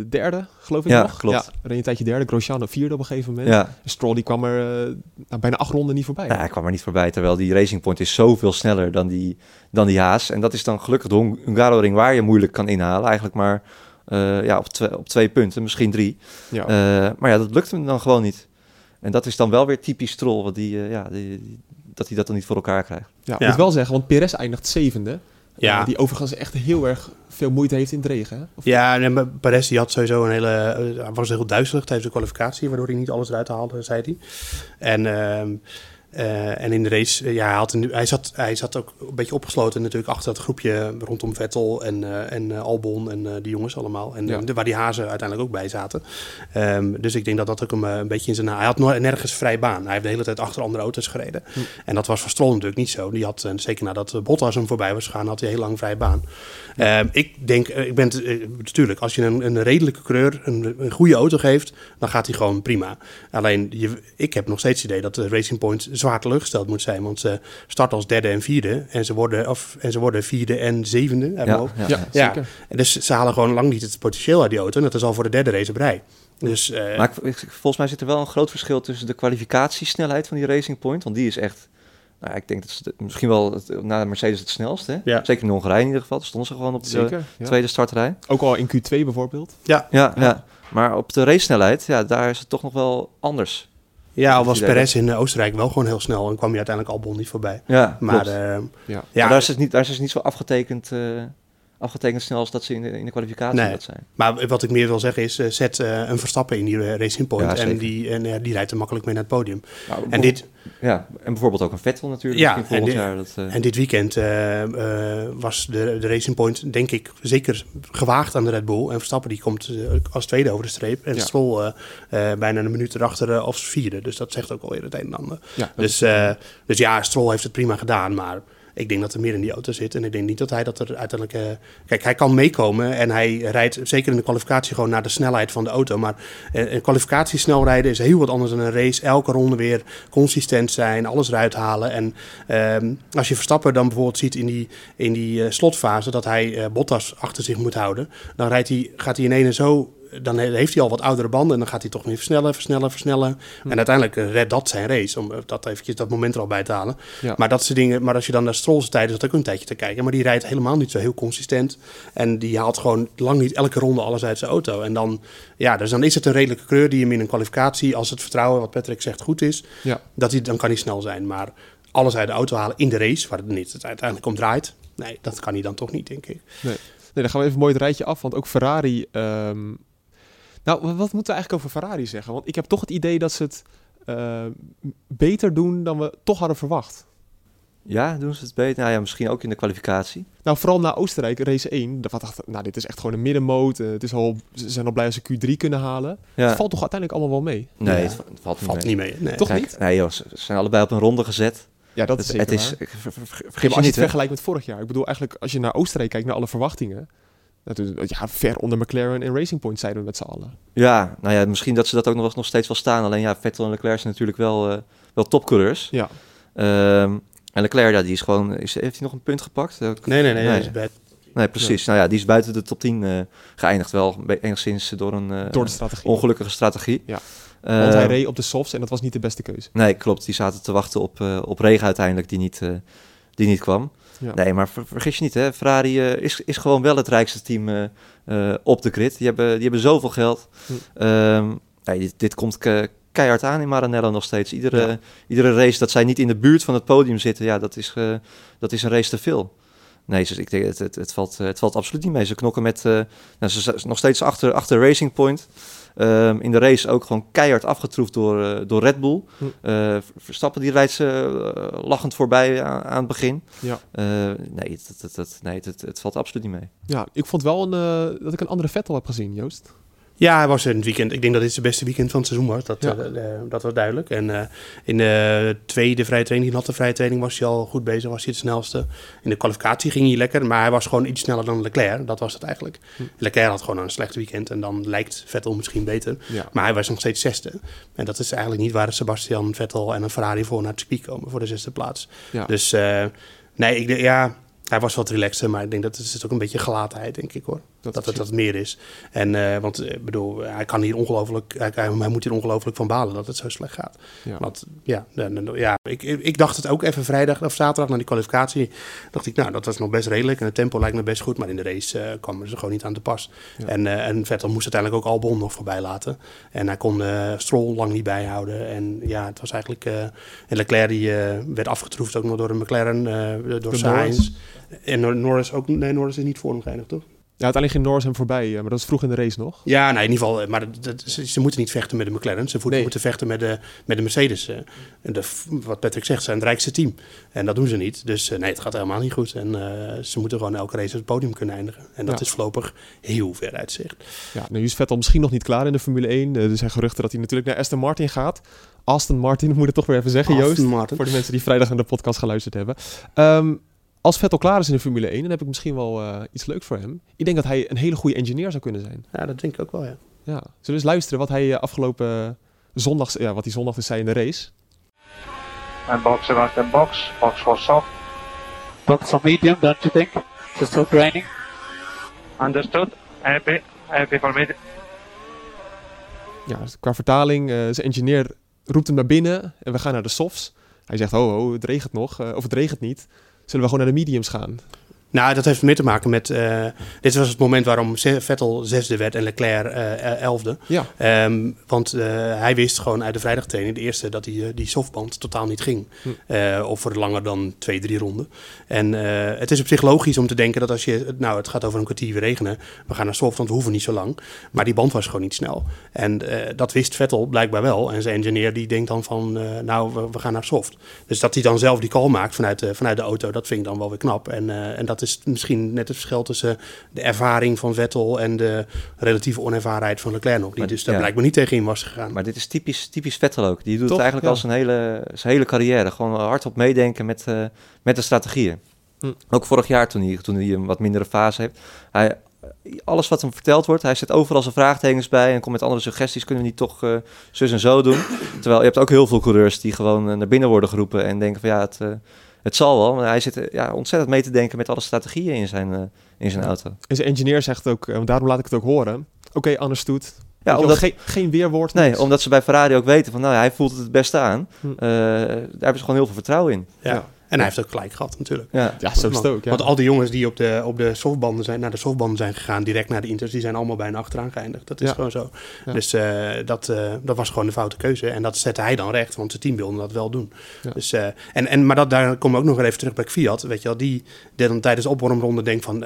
derde, geloof ik Ja, nog. klopt. Ja, reed een tijdje derde, Grosjean vierde op een gegeven moment. Ja. Stroll die kwam er eh, nou, bijna acht ronden niet voorbij. Ja, hij kwam er niet voorbij, terwijl die Racing Point is zoveel sneller dan die, dan die Haas. En dat is dan gelukkig de Hung- Hungaroring waar je moeilijk kan inhalen. Eigenlijk maar eh, ja, op, twee, op twee punten, misschien drie. Ja. Eh, maar ja, dat lukt hem dan gewoon niet. En dat is dan wel weer typisch Stroll, want die, eh, ja, die- dat hij dat dan niet voor elkaar krijgt. Ja, Ja. moet wel zeggen, want Perez eindigt zevende. Ja. Eh, die overigens echt heel erg veel moeite heeft in het regen. Hè? Of- Ja, en maar Perez die had sowieso een hele... eh, Hij was heel duizelig tijdens de kwalificatie... waardoor hij niet alles eruit haalde, zei hij. En, ehm, eh, en in de race... eh, ja, hij, had een, hij, zat, hij zat ook een beetje opgesloten natuurlijk... achter dat groepje rondom Vettel en, eh, en Albon en die jongens allemaal. En Ja. de- waar die hazen uiteindelijk ook bij zaten. Ehm, dus ik denk dat dat ook hem een beetje in zijn... Hij had nergens vrij baan. Hij heeft de hele tijd achter andere auto's gereden. En dat was voor Stroll natuurlijk niet zo. Die had, zeker nadat Bottas hem voorbij was gegaan... had hij heel lang vrij baan. Ehm, ik denk, ik ben natuurlijk, als je een, een redelijke coureur een, een goede auto geeft, dan gaat hij gewoon prima. Alleen, je, ik heb nog steeds het idee dat de Racing Point zwaar teleurgesteld moet zijn. Want ze starten als derde en vierde en ze worden, of, en ze worden vierde en zevende. Ja, ja. Ja, Ja. zeker. En dus ze halen gewoon lang niet het potentieel uit die auto. En dat is al voor de derde race op rij. Dus, eh, Maar ik, volgens mij zit er wel een groot verschil tussen de kwalificatiesnelheid van die Racing Point. Want die is echt, nou ja, ik denk dat ze de- misschien wel het, na de Mercedes het snelst. Hè? Ja. Zeker in Hongarije in ieder geval. Daar stonden ze gewoon op de Zeker. Ja. tweede startrij. Ook al in Q2 bijvoorbeeld. ja, Ja, ja. Maar op de racesnelheid, ja, daar is het toch nog wel anders. Ja, al was Perez in eh, Oostenrijk wel gewoon heel snel. En kwam je uiteindelijk Albon niet voorbij. Ja, Maar, eh, Ja. ja, Maar daar is het niet, daar is het niet zo afgetekend, eh, afgetekend snel als dat ze in de, in de kwalificatie Nee. dat zijn. Maar wat ik meer wil zeggen is, eh, zet eh, een Verstappen in die eh, Racing Point. Ja, en die, en, die rijdt er makkelijk mee naar het podium. Nou, En dit, Ja, en bijvoorbeeld ook een Vettel natuurlijk. Ja, en jaar. Dat, en dit weekend was de, de Racing Point, denk ik, zeker gewaagd aan de Red Bull. En Verstappen die komt als tweede over de streep. En Ja. Stroll bijna een minuut erachter als vierde. Dus dat zegt ook alweer het een en ander. Ja, Dus, is- dus ja, Stroll heeft het prima gedaan, maar... Ik denk dat er meer in die auto zit. En ik denk niet dat hij dat er uiteindelijk. eh, kijk, hij kan meekomen. En hij rijdt zeker in de kwalificatie gewoon naar de snelheid van de auto. Maar eh, een kwalificatie snel rijden is heel wat anders dan een race. Elke ronde weer consistent zijn, alles eruit halen. En ehm, als je Verstappen dan bijvoorbeeld ziet in die, in die eh, slotfase dat hij Bottas achter zich moet houden, dan rijdt hij, gaat hij in ene zo. Dan he- heeft hij al wat oudere banden en dan gaat hij toch weer versnellen, versnellen, versnellen. En uiteindelijk eh, redt dat zijn race, om eh, dat eventjes dat moment er al bij te halen. Ja. Maar dat soort dingen, maar als je dan naar Stroll's tijden zat ook een tijdje te kijken, maar die rijdt helemaal niet zo heel consistent. En die haalt gewoon lang niet elke ronde alles uit zijn auto. En dan, ja, dus dan is het een redelijke kleur die hem in een kwalificatie, als het vertrouwen, wat Patrick zegt, goed is, Ja. dat hij, dan kan hij snel zijn. Maar alles uit de auto halen in de race, waar het niet het uiteindelijk om draait, nee, dat kan hij dan toch niet, denk ik. Nee. dan gaan we even mooi het rijtje af. Want ook Ferrari... ehm, Nou, wa- wat moeten we eigenlijk over Ferrari zeggen? Want ik heb toch het idee dat ze het eh, beter doen dan we toch hadden verwacht. Ja, doen ze het beter? Nou ja, misschien ook in de kwalificatie. Nou, vooral na Oostenrijk, race 1. Daar dacht ik, nou, dit is echt gewoon een middenmoot. Eh, het is al, ze zijn al blij als ze Q3 kunnen halen. Ja. Het valt toch uiteindelijk allemaal wel mee? Nee, Ja. het, va- het valt niet Valt mee. niet mee. Nee. Toch Kijk, niet? Nee joh, ze zijn allebei op een ronde gezet. Ja, dat is het, zeker het is, waar. ik- ver- ver- ver- Ja, vergis maar je als je niet, het vergelijkt met vorig jaar. Ik bedoel, eigenlijk als je naar Oostenrijk kijkt, naar alle verwachtingen. Dat is, ja, ver onder McLaren en Racing Point zeiden we met z'n allen. Ja, nou ja, misschien dat ze dat ook nog, nog steeds wel staan. Alleen ja, Vettel en Leclerc zijn natuurlijk wel, eh, wel topcoureurs. Ja. Ehm, en Leclerc, ja, die is gewoon... Is, heeft hij nog een punt gepakt? Nee, nee, nee. Nee. hij is bij- Nee, precies. Nou ja, die is buiten de top 10 eh, geëindigd. Wel enigszins door een eh, Door de strategie. ongelukkige strategie. Ja. Eh, Want hij reed op de softs en dat was niet de beste keuze. Nee, klopt. Die zaten te wachten op, eh, op regen uiteindelijk, die niet, eh, die niet kwam. Ja. Nee, maar ver- vergis je niet, hè. Ferrari eh, is, is gewoon wel het rijkste team eh, eh, op de grid. Die hebben, die hebben zoveel geld. Hm. Ehm, nee, dit, dit komt ke- keihard aan in Maranello nog steeds. Iedere, Ja. iedere race dat zij niet in de buurt van het podium zitten, ja, dat is, dat is een race te veel. Nee, dus ik denk, het, het, het, valt, eh, het valt absoluut niet mee. Ze knokken met, eh, nou, ze zijn nog steeds achter, achter Racing Point. Ehm, in de race ook gewoon keihard afgetroefd door, eh, door Red Bull. Hm. Verstappen die rijdt ze lachend voorbij aan, aan het begin. Ja. Nee, het, het, het, nee het, het valt absoluut niet mee. Ja, ik vond wel een, dat ik een andere Vettel heb gezien, Joost. Ja, hij was het weekend. Ik denk dat dit zijn beste weekend van het seizoen was. Dat, Ja. eh, eh, dat was duidelijk. En eh, in de tweede vrije training, die natte vrije training, was hij al goed bezig. Was hij het snelste. In de kwalificatie ging hij lekker, maar hij was gewoon iets sneller dan Leclerc. Dat was het eigenlijk. Hm. Leclerc had gewoon een slecht weekend en dan lijkt Vettel misschien beter. Ja. Maar hij was nog steeds zesde. En dat is eigenlijk niet waar Sebastian Vettel en een Ferrari voor naar het circuit komen, voor de zesde plaats. Ja. Dus nee, ik, ja, hij was wat relaxter, maar ik denk dat het is ook een beetje gelatenheid, denk ik hoor. Dat, Dat het dat meer is. En eh, want eh, ik bedoel, hij kan hier ongelooflijk, hij, moet hier ongelooflijk van balen dat het zo slecht gaat. Ja. Want ja, ja ik, ik dacht het ook even vrijdag of zaterdag na die kwalificatie. Dacht ik, nou, dat was nog best redelijk en het tempo lijkt me best goed, maar in de race eh kwamen ze gewoon niet aan de pas. Ja. En, eh, en Vettel moest uiteindelijk ook Albon nog voorbij laten. En hij kon eh Stroll lang niet bijhouden. En ja, het was eigenlijk. eh en Leclerc die eh, werd afgetroefd ook nog door een McLaren, eh, door Sainz. Norris. En Nor- Norris ook. Nee, Norris is niet voor hem geëindigd, toch? Ja, uiteindelijk ging Norris hem voorbij, eh, maar dat was vroeg in de race nog. Ja, nee, in ieder geval. eh, Maar dat, dat- ze, ze moeten niet vechten met de McLaren. Ze Nee. moeten vechten met de, met de Mercedes. eh. En de, wat Patrick zegt, zijn het rijkste team. En dat doen ze niet. Dus nee, het gaat helemaal niet goed. En ze moeten gewoon elke race op het podium kunnen eindigen. En dat Ja. is voorlopig heel ver uit zicht. Ja, nu is Vettel misschien nog niet klaar in de Formule 1. Eh, er zijn geruchten dat hij natuurlijk naar Aston Martin gaat. Aston Martin, (laughs) moet ik het toch weer even zeggen, Joost. Aston Martin. Voor de mensen die vrijdag naar de podcast geluisterd hebben. Ehm, als Vettel klaar is in de Formule 1, dan heb ik misschien wel eh, iets leuks voor hem. Ik denk dat hij een hele goede engineer zou kunnen zijn. Ja, dat denk ik ook wel, ja. Ja. Zullen we eens luisteren wat hij eh, afgelopen zondag, ja, wat hij zondag dus zei in de race? And box around the box. Box for soft. Box for medium, don't you think? It's still raining. Understood. Happy. Happy for me. Ja, dus qua vertaling, eh, zijn engineer roept hem naar binnen en we gaan naar de softs. Hij zegt, oh, oh het regent nog, eh, of het regent niet. Zullen we gewoon naar de mediums gaan? Nou, dat heeft meer te maken met... eh, dit was het moment waarom Vettel zesde werd en Leclerc eh, elfde. Ja, Ehm, want eh, hij wist gewoon uit de vrijdagtraining, de eerste, dat die, die softband totaal niet ging. Hm. Of voor langer dan twee, drie ronden. En het is op zich logisch om te denken dat als je, nou het gaat over een kwartier regenen, we gaan naar soft, want we hoeven niet zo lang. Maar die band was gewoon niet snel. En dat wist Vettel blijkbaar wel. En zijn engineer die denkt dan van, nou we, we gaan naar soft. Dus dat hij dan zelf die call maakt vanuit de, vanuit de auto, dat vind ik dan wel weer knap. En, en dat is misschien net het verschil tussen de ervaring van Vettel en de relatieve onervarenheid van Leclerc nog. Die Maar- dus daar ja. blijkbaar niet tegen in was gegaan. Maar dit is typisch, typisch Vettel ook. Die doet het eigenlijk Ja. al zijn hele, zijn hele carrière. Gewoon hardop meedenken met, eh, met de strategieën. Hm. Ook vorig jaar toen hij, toen hij een wat mindere fase heeft. Hij, alles wat hem verteld wordt, hij zet overal zijn vraagtekens bij en komt met andere suggesties. Kunnen we niet toch eh zus en zo doen? (coughs) Terwijl je hebt ook heel veel coureurs die gewoon eh, naar binnen worden geroepen en denken van ja, het, het zal wel. Maar hij zit eh, ja, ontzettend mee te denken met alle strategieën in zijn, eh, in zijn Ja. auto. en zijn engineer zegt ook, eh, daarom laat ik het ook horen. Oké, understood. Ja, Weet je omdat, geen, geen weerwoord. nee, niks. omdat ze bij Ferrari ook weten van nou, hij voelt het het beste aan. Hm. Eh, daar hebben ze gewoon heel veel vertrouwen in. ja. Ja. En hij heeft ook gelijk gehad natuurlijk. Ja. Ja, zo is het Want- ook. Ja. Want al die jongens die op de, op de softbanden zijn, naar de softbanden zijn gegaan, direct naar de Inters, die zijn allemaal bijna achteraan geëindigd. Dat is Ja. gewoon zo. Ja. Dus eh, dat, eh, dat was gewoon de foute keuze. En dat zette hij dan recht, want zijn team wilde dat wel doen. Ja. Dus, eh, en, en, maar dat, daar komen we ook nog even terug bij Fiat. Weet je wel, die, die dan tijdens de opwarmronde denkt van,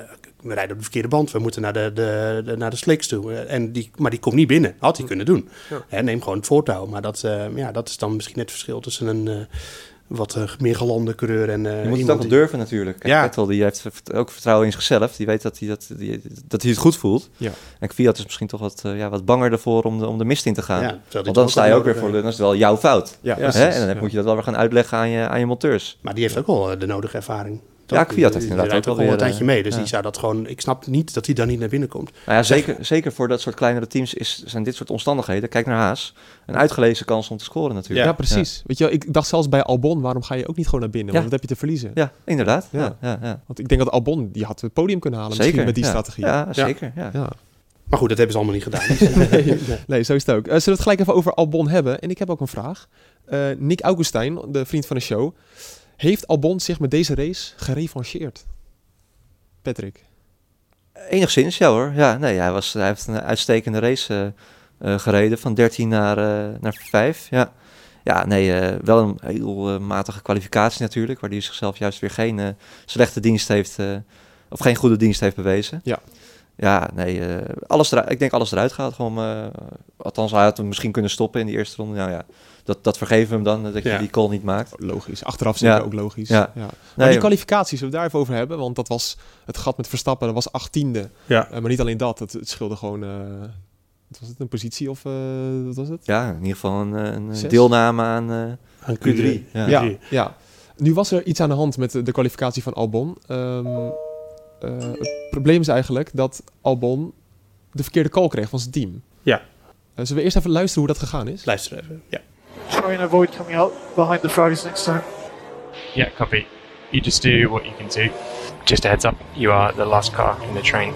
we rijden op de verkeerde band. We moeten naar de, de, de- naar de slicks toe. En die, maar die komt niet binnen. Had hij kunnen doen. Hè, neem gewoon het voortouw. Maar dat, eh, ja, dat is dan misschien net het verschil tussen een... eh, wat eh, meer gelande coureur en eh, Je moet het ook wel die- durven natuurlijk. Kijk, Ja. Vettel die heeft ook vertrouwen in zichzelf. Die weet dat hij, dat, die, dat hij het goed voelt. Ja. En Kvyat is misschien toch wat, eh, ja, wat banger ervoor om de, om de mist in te gaan. Ja, Want dan sta je ook weer voor de, dan is het wel jouw fout. Ja, Ja, precies. Hè? En dan Ja. moet je dat wel weer gaan uitleggen aan je, aan je monteurs. Maar die heeft ook wel de nodige ervaring. Ja? Kvyat heeft inderdaad ook al een tijdje eh, mee. Dus ja. die zou dat gewoon... Ik snap niet dat hij dan niet naar binnen komt. Nou ja, Zeg- zeker, zeker voor dat soort kleinere teams is, zijn dit soort omstandigheden. Kijk naar Haas. Een uitgelezen kans om te scoren natuurlijk. Ja, precies. Weet je, wel, ik dacht zelfs bij Albon, waarom ga je ook niet gewoon naar binnen? Ja. Want wat heb je te verliezen? Ja, inderdaad. Ja. Ja. Ja, ja, Want ik denk dat Albon, die had het podium kunnen halen Zeker. misschien met die ja. strategie. Ja, zeker. Ja. Ja. Maar goed, dat hebben ze allemaal niet gedaan. (laughs) nee, nee, zo is het ook. Eh, zullen we het gelijk even over Albon hebben? En ik heb ook een vraag. Eh, Nick Augustijn, de vriend van de show. Heeft Albon zich met deze race gerevancheerd? Patrick. Enigszins, ja hoor. Ja, nee, hij, was, hij heeft een uitstekende race eh, eh, gereden. Van 13 naar, eh, naar 5. Ja, ja nee, wel een heel matige kwalificatie natuurlijk. Waar hij zichzelf juist weer geen slechte dienst heeft... of geen goede dienst heeft bewezen. Ja. Ja, nee, eh, alles eruit, ik denk alles eruit gehaald. Gewoon, eh, althans, hij had hem misschien kunnen stoppen in die eerste ronde. Nou ja, dat, dat vergeven we hem dan, dat je Ja. die call niet maakt. Logisch. Achteraf zeker Ja. ook logisch. Ja. Maar Nee, die kwalificatie, zullen we daar even over hebben? Want dat was het gat met Verstappen, dat was achttiende. ja. Eh, maar niet alleen dat, het, het scheelde gewoon... eh, wat was het, een positie of eh, wat was het? ja, in ieder geval een, eh, deelname aan eh, Aan Q3. Ja. Ja, ja. Nu was er iets aan de hand met de, de kwalificatie van Albon. Ehm, eh, het probleem is eigenlijk dat Albon de verkeerde call kreeg van zijn team. Ja. Eh, zullen we eerst even luisteren hoe dat gegaan is? Luister even. Ja. Try and avoid coming out behind the Ferraris next time. Yeah, copy. You just do what you can do. Just a heads up, you are the last car in the train.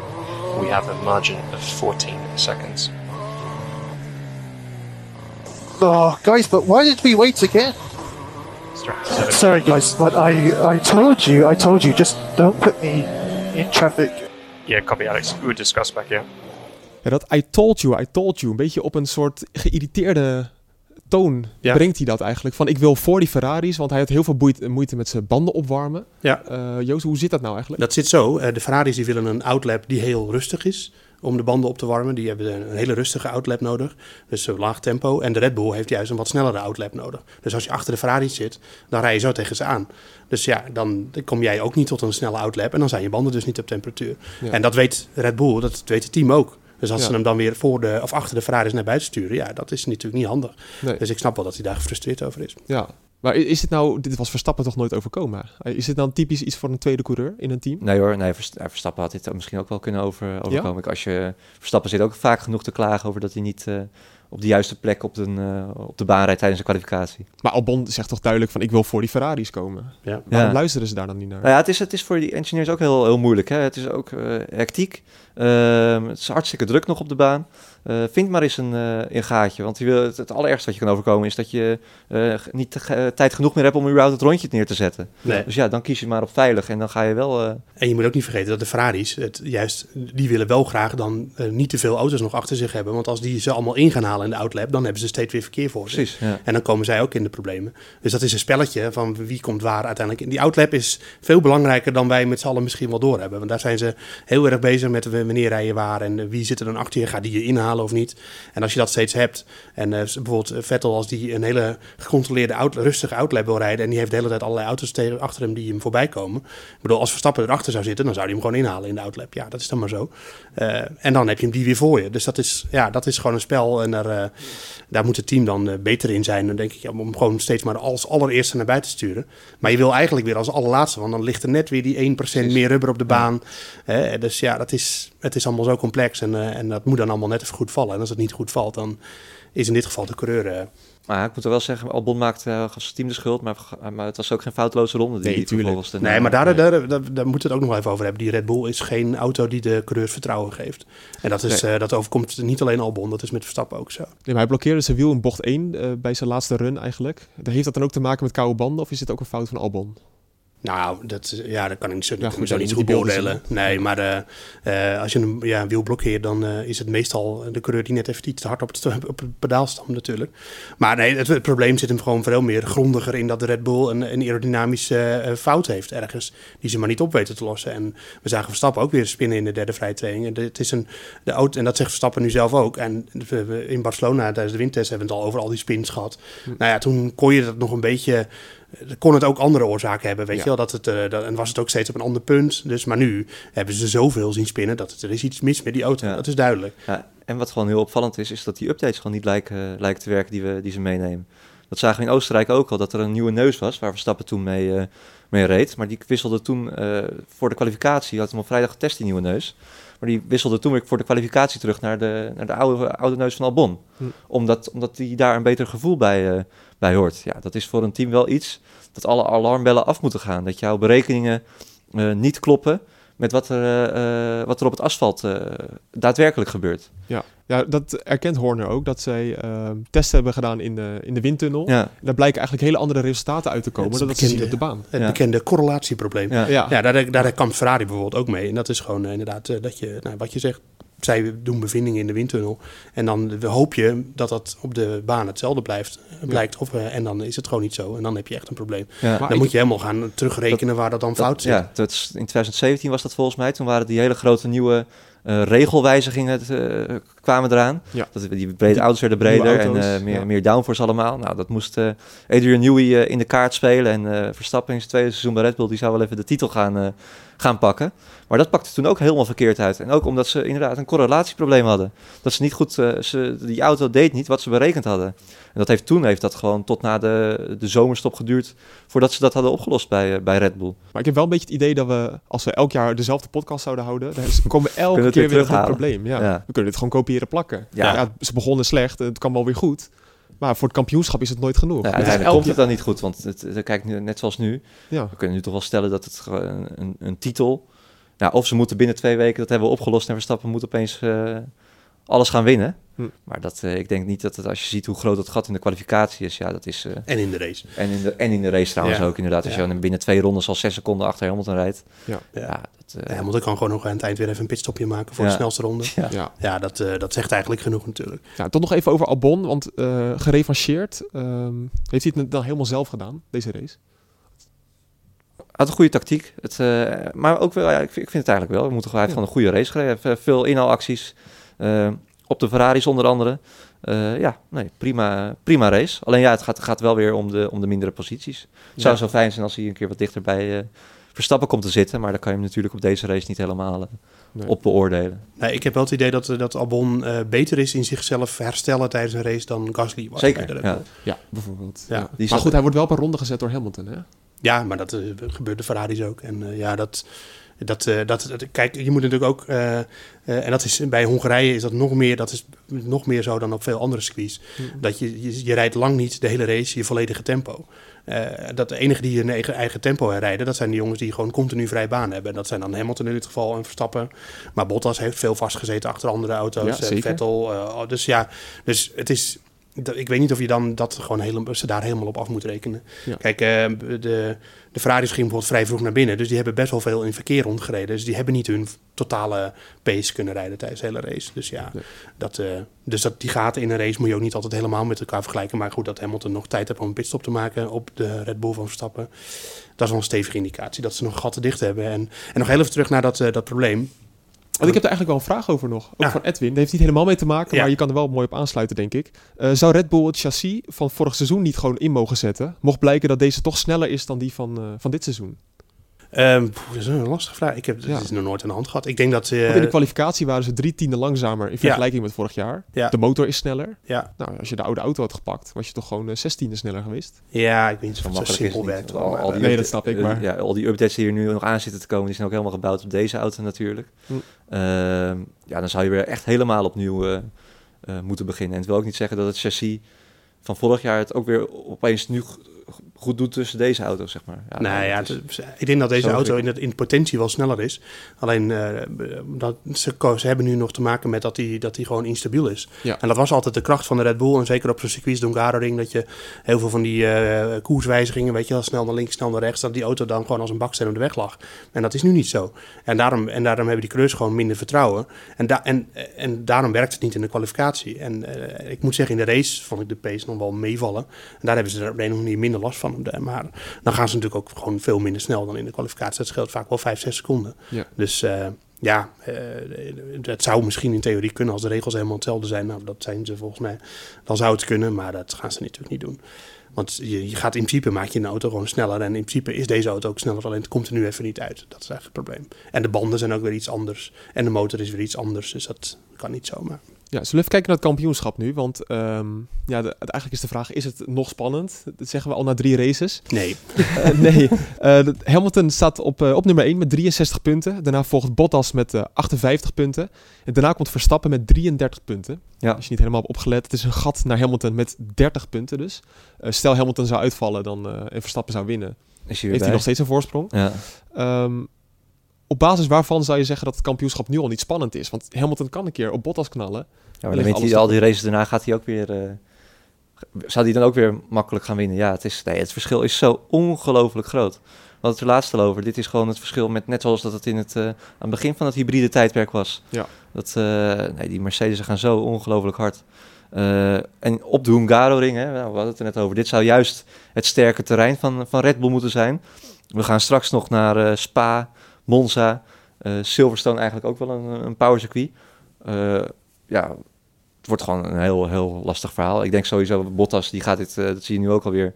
We have a margin of 14 seconds. Oh, guys, but why did we wait again? Sorry, guys, but I, I told you, I told you, just don't put me in traffic. Yeah, copy, Alex. We'll discuss back here. Ja, dat I told you, I told you. Een beetje op een soort geïrriteerde toon Ja. brengt hij dat eigenlijk. Van ik wil voor die Ferraris, want hij had heel veel boeit- moeite met zijn banden opwarmen. Ja. Eh, Joost, hoe zit dat nou eigenlijk? Dat zit zo. eh, de Ferraris die willen een outlap die heel rustig is om de banden op te warmen. Die hebben een hele rustige outlap nodig. Dus zo laag tempo. En de Red Bull heeft juist een wat snellere outlap nodig. Dus als je achter de Ferraris zit, dan rij je zo tegen ze aan. Dus ja, dan kom jij ook niet tot een snelle outlap. En dan zijn je banden dus niet op temperatuur. Ja. En dat weet Red Bull, dat weet het team ook. Dus als Ja. ze hem dan weer voor de, of achter de Ferraris naar buiten sturen, ja, dat is natuurlijk niet handig. Nee. Dus ik snap wel dat hij daar gefrustreerd over is. Ja. Maar is het nou, dit was Verstappen toch nooit overkomen? Eh, Is dit dan typisch iets voor een tweede coureur in een team? Nee hoor, nee, eh, Verstappen had dit misschien ook wel kunnen over, overkomen. Als je, Verstappen zit ook vaak genoeg te klagen over dat hij niet eh, op de juiste plek op de, eh, op de baan rijdt tijdens de kwalificatie. Maar Albon zegt toch duidelijk van ik wil voor die Ferraris komen. Ja. Waarom Ja. luisteren ze daar dan niet naar? Nou ja, het is, het is voor die engineers ook heel, heel moeilijk. Hè? Het is ook eh, hectiek. Ehm, het is hartstikke druk nog op de baan. Eh, vind maar eens een, een gaatje. Want je wil, het, het allerergste wat je kan overkomen is dat je eh, niet tijd genoeg meer hebt om überhaupt het rondje neer te zetten. Nee. Dus ja, dan kies je maar op veilig en dan ga je wel... En je moet ook niet vergeten dat de Ferraris, het, juist, die willen wel graag dan niet te veel auto's nog achter zich hebben. Want als die ze allemaal in gaan halen in de outlap, dan hebben ze steeds weer verkeer voor zich. precies, ja. En dan komen zij ook in de problemen. Dus dat is een spelletje van wie komt waar uiteindelijk. Die outlap is veel belangrijker dan wij met z'n allen misschien wel doorhebben. Want daar zijn ze heel erg bezig met wanneer rij je waar en wie zit er dan achter je. Gaat die je inhalen of niet? En als je dat steeds hebt. En eh, bijvoorbeeld eh, Vettel als die een hele gecontroleerde, rustige outlap wil rijden. En die heeft de hele tijd allerlei auto's tegen, achter hem die hem voorbij komen. Ik bedoel, als Verstappen erachter zou zitten, dan zou hij hem gewoon inhalen in de outlap. Ja, dat is dan maar zo. Eh, en dan heb je hem die weer voor je. Dus dat is, ja, dat is gewoon een spel. En daar, eh, daar moet het team dan eh, beter in zijn. Dan denk ik, ja, om hem gewoon steeds maar als allereerste naar buiten te sturen. Maar je wil eigenlijk weer als allerlaatste, want dan ligt er net weer die 1% meer rubber op de baan. Dus ja, dat is, het is allemaal zo complex. En, en dat moet dan allemaal net even goed vallen. En als het niet goed valt, dan is in dit geval de coureur. Eh, Maar ik moet er wel zeggen, Albon maakte uh, als team de schuld, maar, maar het was ook geen foutloze ronde. Die Nee, tuurlijk. de- nee, maar daar, daar, daar, daar moeten we het ook nog wel even over hebben. Die Red Bull is geen auto die de coureurs vertrouwen geeft. En dat, is, eh, dat overkomt niet alleen Albon, dat is met Verstappen ook zo. Nee, maar hij blokkeerde zijn wiel in bocht 1 eh, bij zijn laatste run eigenlijk. Heeft dat dan ook te maken met koude banden of is het ook een fout van Albon? Nou, dat, ja, dat kan ik niet zo, Ja, goed, zo niet goed beoordelen. Nee, maar eh, eh, als je een, ja, wiel blokkeert, dan eh, is het meestal de coureur die net even iets te hard op het, (laughs) op het pedaal stamt natuurlijk. Maar nee, het, het probleem zit hem gewoon veel meer grondiger in dat de Red Bull een, een aerodynamische fout heeft ergens. Die ze maar niet op weten te lossen. En we zagen Verstappen ook weer spinnen in de derde vrije training. En, de- het is een, de auto, en dat zegt Verstappen nu zelf ook. En in Barcelona tijdens de windtest hebben we het al over al die spins gehad. Nou ja, toen kon je dat nog een beetje kon het ook andere oorzaken hebben, weet Ja. je wel. Dat het, eh, dat, en was het ook steeds op een ander punt. Dus, maar nu hebben ze zoveel zien spinnen dat het, er is iets mis met die auto. Ja. Dat is duidelijk. Ja, en wat gewoon heel opvallend is, is dat die updates gewoon niet lijken, lijken te werken die, we, die ze meenemen. Dat zagen we in Oostenrijk ook al, dat er een nieuwe neus was, waar Verstappen toen mee, eh, mee reed. Maar die wisselde toen eh, voor de kwalificatie, had hem op vrijdag getest, die nieuwe neus. Maar die wisselde toen weer voor de kwalificatie terug naar de, naar de oude, oude neus van Albon. Hm. Omdat, omdat die daar een beter gevoel bij, eh, bij hoort. Ja, dat is voor een team wel iets dat alle alarmbellen af moeten gaan. Dat jouw berekeningen eh, niet kloppen met wat er, eh, eh, wat er op het asfalt eh, daadwerkelijk gebeurt. Ja. ja, dat erkent Horner ook, dat zij ehm, testen hebben gedaan in de, in de windtunnel. Ja, En daar blijken eigenlijk hele andere resultaten uit te komen Het dan dat ze zien op de baan. Het Ja. bekende correlatieprobleem. Ja, ja. Ja, daar, daar kampt Ferrari bijvoorbeeld ook mee. En dat is gewoon inderdaad dat je, nou, wat je zegt, zij doen bevindingen in de windtunnel. En dan hoop je dat dat op de baan hetzelfde blijft, blijkt. Of, eh, en dan is het gewoon niet zo. En dan heb je echt een probleem. Ja. Dan moet je helemaal gaan terugrekenen waar dat dan fout zit. Ja, dat is, in 2017 was dat volgens mij. Toen waren die hele grote nieuwe eh, regelwijzigingen eh, kwamen eraan. Ja. Dat, die brede auto's werden breder en auto's, meer, ja. meer downforce allemaal. Nou, dat moest Adrian Newey in de kaart spelen. En Verstappen in zijn tweede seizoen bij Red Bull, die zou wel even de titel gaan, gaan pakken. Maar dat pakte toen ook helemaal verkeerd uit. En ook omdat ze inderdaad een correlatieprobleem hadden. Dat ze niet goed, eh, ze, die auto deed niet wat ze berekend hadden. En dat heeft toen heeft dat gewoon tot na de, de zomerstop geduurd voordat ze dat hadden opgelost bij, eh, bij Red Bull. maar ik heb wel een beetje het idee dat we, als we elk jaar dezelfde podcast zouden houden, dan komen we elke we het keer weer op een terughalen. probleem. Ja. Ja. We kunnen dit gewoon kopiëren plakken. Ja. Ja. ze begonnen slecht, het kan wel weer goed. Maar voor het kampioenschap is het nooit genoeg. Ja, uiteindelijk komt het dan niet goed, want het, het- kijk, net zoals nu, Ja. we kunnen nu toch wel stellen dat het een, een titel, ja, of ze moeten binnen twee weken, dat hebben we opgelost en Verstappen moet opeens eh, alles gaan winnen. Hm. Maar dat, eh, ik denk niet dat het, als je ziet hoe groot het gat in de kwalificatie is, ja, dat is, eh, En in de race. en, in de, en in de race trouwens Ja. ook inderdaad, als Ja. je dan binnen twee rondes al zes seconden achter Hamilton rijdt, Ja. Ja. ja, dat, eh, Ja, moet ik kan gewoon nog aan het eind weer even een pitstopje maken voor Ja. de snelste ronde. ja. Ja. Ja, dat, eh, dat zegt eigenlijk genoeg natuurlijk. Ja, toch nog even over Albon, want eh gerevancheerd. ehm, heeft hij het dan helemaal zelf gedaan, deze race? Had een goede tactiek. Het, eh, maar ook wel, ja, ik, vind, ik vind het eigenlijk wel. We moeten gewoon, gewoon een goede race gereden. Eh, veel inhaalacties. eh, op de Ferraris onder andere. Eh, ja, nee, prima, prima race. Alleen ja, het gaat, gaat wel weer om de, om de mindere posities. Het zou Ja. zo fijn zijn als hij een keer wat dichter bij eh, Verstappen komt te zitten. Maar dan kan je hem natuurlijk op deze race niet helemaal Nee. op beoordelen. Nee, ik heb wel het idee dat, dat Albon eh, beter is in zichzelf herstellen tijdens een race dan Gasly was. Zeker, ja. Bijvoorbeeld. Ja. Ja. Die Maar goed, hij wordt wel per ronde gezet door Hamilton, hè? Ja, maar dat eh, gebeurt de Ferraris ook. En eh, ja, dat, dat, eh, dat, dat- Kijk, je moet natuurlijk ook... en dat is bij Hongarije is dat nog meer, dat is nog meer zo dan op veel andere circuits. Dat je, je, je rijdt lang niet de hele race je volledige tempo. Dat de enige die hun eigen, eigen tempo herrijden, dat zijn de jongens die gewoon continu vrij baan hebben. En dat zijn dan Hamilton in dit geval en Verstappen. Maar Bottas heeft veel vastgezeten achter andere auto's. Ja. Vettel. eh, dus ja, dus het is... Ik weet niet of je dan dat gewoon helemaal, ze daar helemaal op af moet rekenen. Ja. Kijk, eh, de, de Ferraris gingen bijvoorbeeld vrij vroeg naar binnen. Dus die hebben best wel veel in verkeer rondgereden. Dus die hebben niet hun totale pace kunnen rijden tijdens de hele race. Dus ja, dat, eh, dus dat, die gaten in een race moet je ook niet altijd helemaal met elkaar vergelijken. Maar goed, dat Hamilton nog tijd heeft om een pitstop te maken op de Red Bull van Verstappen. Dat is wel een stevige indicatie dat ze nog gaten dicht hebben. En, en nog heel even terug naar dat, eh, dat probleem. Want ik heb er eigenlijk wel een vraag over nog. Ook Ja. van Edwin. Dat heeft niet helemaal mee te maken, Ja. maar je kan er wel mooi op aansluiten, denk ik. Eh, zou Red Bull het chassis van vorig seizoen niet gewoon in mogen zetten? Mocht blijken dat deze toch sneller is dan die van, eh, van dit seizoen. Ehm, poeh, dat is een lastige vraag. Ik heb het Ja. is nog nooit aan de hand gehad. Ik denk dat... eh, Want in de kwalificatie waren ze drie tienden langzamer in vergelijking met vorig jaar. Ja. De motor is sneller. ja, Nou, als je de oude auto had gepakt, was je toch gewoon eh, zes tienden sneller geweest. ja, ik weet niet of het zo simpel werkt. Al, die eh, Nee, dat snap ik, eh, maar- Ja, al die updates die er nu nog aan zitten te komen, die zijn ook helemaal gebouwd op deze auto natuurlijk. Hm. Ehm, ja, dan zou je weer echt helemaal opnieuw eh, eh, moeten beginnen. En het wil ook niet zeggen dat het chassis van vorig jaar het ook weer opeens nu goed doet tussen deze auto's, zeg maar. Ja, nou ja, is- ik denk dat deze auto in, het, in potentie wel sneller is. Alleen eh, dat, ze, ze hebben nu nog te maken met dat hij dat die gewoon instabiel is. Ja. En dat was altijd de kracht van de Red Bull. En zeker op zo'n circuit Hungaroring, dat je heel veel van die eh, koerswijzigingen, weet je wel, snel naar links, snel naar rechts, dat die auto dan gewoon als een baksteen op de weg lag. En dat is nu niet zo. En daarom, en daarom hebben die coureurs gewoon minder vertrouwen. En, da en, en daarom werkt het niet in de kwalificatie. En eh, ik moet zeggen, in de race vond ik de pace nog wel meevallen. En daar hebben ze er op de een of andere manier minder last van. Maar dan gaan ze natuurlijk ook gewoon veel minder snel dan in de kwalificatie. Dat scheelt vaak wel 5, 6 seconden. Ja. Dus eh, ja, eh, het zou misschien in theorie kunnen als de regels helemaal hetzelfde zijn. Nou, dat zijn ze volgens mij. Dan zou het kunnen, maar dat gaan ze natuurlijk niet doen. Want je, je gaat in principe maak je een auto gewoon sneller. En in principe is deze auto ook sneller, alleen het komt er nu even niet uit. Dat is eigenlijk het probleem. En de banden zijn ook weer iets anders. En de motor is weer iets anders. Dus dat kan niet zomaar. Ja, zullen we even kijken naar het kampioenschap nu? Want ehm, ja, de- eigenlijk is de vraag, is het nog spannend? Dat zeggen we al na drie races. Nee. (laughs) Eh, nee, de- Hamilton staat op, eh, op nummer 1 met 63 punten. Daarna volgt Bottas met eh, 58 punten. En daarna komt Verstappen met 33 punten. Ja. Als je niet helemaal hebt opgelet. Het is een gat naar Hamilton met 30 punten dus. Stel Hamilton zou uitvallen dan, en Verstappen zou winnen. Is hij weer Heeft hij nog steeds een voorsprong. Ja. Ehm, op basis waarvan zou je zeggen dat het kampioenschap nu al niet spannend is? Want Hamilton kan een keer op Bottas knallen. Ja, maar dan alles hij al die races daarna gaat hij ook weer. eh, zou hij dan ook weer makkelijk gaan winnen? Ja, het, is, nee, het verschil is zo ongelooflijk groot. We hadden het er laatst al over. Dit is gewoon het verschil met net zoals dat het in het, eh, aan het begin van het hybride tijdperk was. Ja. Dat, eh, nee, die Mercedes gaan zo ongelooflijk hard. En op de Hungaroring, hè, nou, we hadden het er net over. Dit zou juist het sterke terrein van, van Red Bull moeten zijn. We gaan straks nog naar Spa, Monza, eh, Silverstone eigenlijk ook wel een, een powercircuit. Eh ja, het wordt gewoon een heel, heel lastig verhaal. Ik denk sowieso, Bottas, die gaat dit, eh, dat zie je nu ook alweer,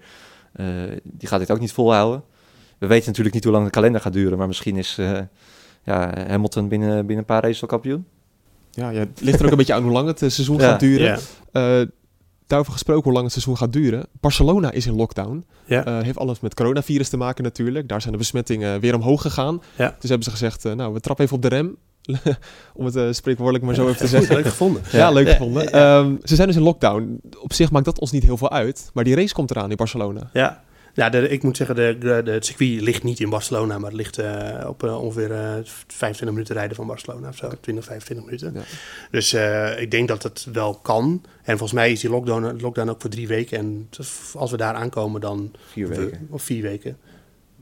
eh die gaat dit ook niet volhouden. We weten natuurlijk niet hoe lang de kalender gaat duren, maar misschien is eh, ja, Hamilton binnen, binnen een paar races wel kampioen. Ja, ja, het ligt er ook een beetje aan hoe lang het seizoen Ja, gaat duren. Ja. Eh, daarover gesproken hoe lang het seizoen gaat duren. Barcelona is in lockdown. Ja. Eh, heeft alles met coronavirus te maken natuurlijk. Daar zijn de besmettingen weer omhoog gegaan. Ja. Dus hebben ze gezegd, eh, nou, we trappen even op de rem. (laughs) Om het eh, spreekwoordelijk maar zo even te zeggen. (laughs) Leuk gevonden. Ja, leuk Ja, gevonden. Ehm, ze zijn dus in lockdown. Op zich maakt dat ons niet heel veel uit. Maar die race komt eraan in Barcelona. Ja, ja de, ik moet zeggen, de, de, de- het circuit ligt niet in Barcelona, maar het ligt eh, op eh, ongeveer eh 25 minuten rijden van Barcelona of zo, 20, 25 minuten. Ja. Dus eh, ik denk dat het wel kan. En volgens mij is die lockdown, lockdown ook voor drie weken. En als we daar aankomen, dan. Vier weken. Of vier weken.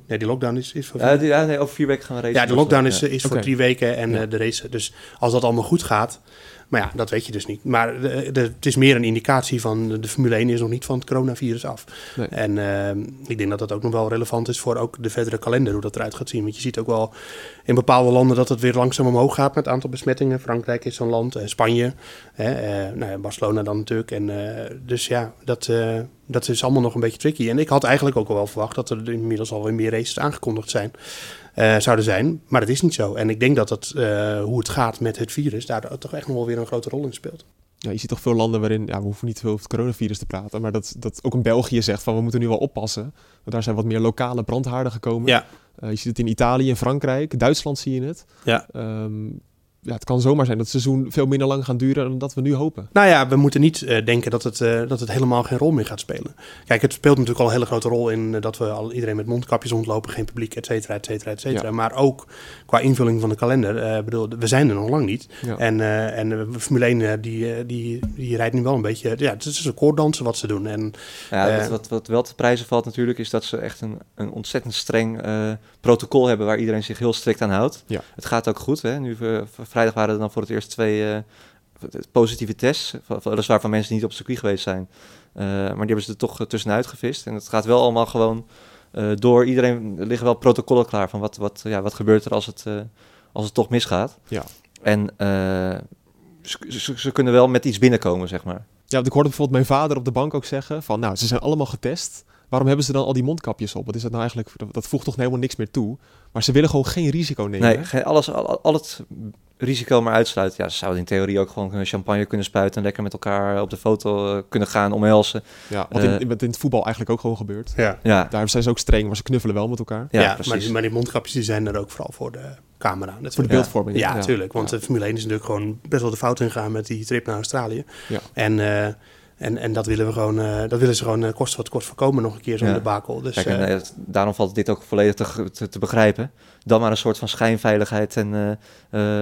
Ja, die lockdown is, is voor Ja, die, ja, nee, over vier weken gaan we racen. ja, de lockdown is, is voor drie weken en Ja. eh, de race. Dus als dat allemaal goed gaat. Maar ja, dat weet je dus niet. Maar de, de- het is meer een indicatie van de, Formule 1 is nog niet van het coronavirus af. Nee. En eh, ik denk dat dat ook nog wel relevant is voor ook de verdere kalender, hoe dat eruit gaat zien. Want je ziet ook wel in bepaalde landen dat het weer langzaam omhoog gaat met het aantal besmettingen. Frankrijk is zo'n land, eh, Spanje, hè, eh, nou ja, Barcelona dan natuurlijk. En, eh, dus ja, dat, dat is allemaal nog een beetje tricky. En ik had eigenlijk ook al wel verwacht dat er inmiddels alweer meer races aangekondigd zijn eh, zouden zijn. Maar dat is niet zo. En ik denk dat het, eh, hoe het gaat met het virus daar toch echt nog wel weer een grote rol in speelt. Ja, je ziet toch veel landen waarin, ja, we hoeven niet veel over het coronavirus te praten, maar dat, dat ook een België zegt van we moeten nu wel oppassen. Want daar zijn wat meer lokale brandhaarden gekomen. Ja. Eh, je ziet het in Italië en Frankrijk, Duitsland zie je het. Ja. Ehm, ja, het kan zomaar zijn dat het seizoen veel minder lang gaat duren dan dat we nu hopen. Nou ja, we moeten niet eh, denken dat het, eh, dat het helemaal geen rol meer gaat spelen. Kijk, het speelt natuurlijk al een hele grote rol in eh, dat we al iedereen met mondkapjes rondlopen, geen publiek, et cetera, et cetera, et cetera. Ja. Maar ook qua invulling van de kalender. eh, bedoel, we zijn er nog lang niet. Ja. En, eh, en de Formule 1 eh, die, die, die rijdt nu wel een beetje. Ja, het is een koorddansen wat ze doen. En Ja, wat, wat, wat wel te prijzen valt natuurlijk, is dat ze echt een, een ontzettend streng eh, protocol hebben waar iedereen zich heel strikt aan houdt. Ja. Het gaat ook goed. Hè? Nu, vrijdag waren er dan voor het eerst twee eh, positieve tests. Weliswaar van mensen die niet op circuit geweest zijn. Eh, maar die hebben ze er toch eh, tussenuit gevist. En het gaat wel allemaal gewoon door. Iedereen, er liggen wel protocollen klaar van wat, wat, ja, wat gebeurt er als het, als het toch misgaat. Ja. En ze, ze, kunnen wel met iets binnenkomen, zeg maar. Ja, ik hoorde bijvoorbeeld mijn vader op de bank ook zeggen van, nou, ze zijn allemaal getest. Waarom hebben ze dan al die mondkapjes op? Wat is dat nou eigenlijk? Dat, voegt toch helemaal niks meer toe. Maar ze willen gewoon geen risico nemen. Nee, geen, alles, al, al het risico maar uitsluiten. Ja, ze zouden in theorie ook gewoon champagne kunnen spuiten... en lekker met elkaar op de foto eh, kunnen gaan, omhelzen. Ja, wat, in, Eh, wat in het voetbal eigenlijk ook gewoon gebeurt. ja, Ja, Daar zijn ze ook streng, maar ze knuffelen wel met elkaar. ja, ja, precies. maar, die, maar die mondkapjes die zijn er ook vooral voor de camera. Net Voor de ja. beeldvorming. Ja, natuurlijk. Want Ja. de Formule 1 is natuurlijk gewoon best wel de fout ingegaan met die trip naar Australië. Ja. En, eh, En, en dat willen we gewoon, eh, dat willen ze gewoon uh, kosten wat kost voorkomen nog een keer zo'n Ja. debakel. Dus, Kijk, eh, en, eh, daarom valt dit ook volledig te, te, te begrijpen. Dan maar een soort van schijnveiligheid en eh,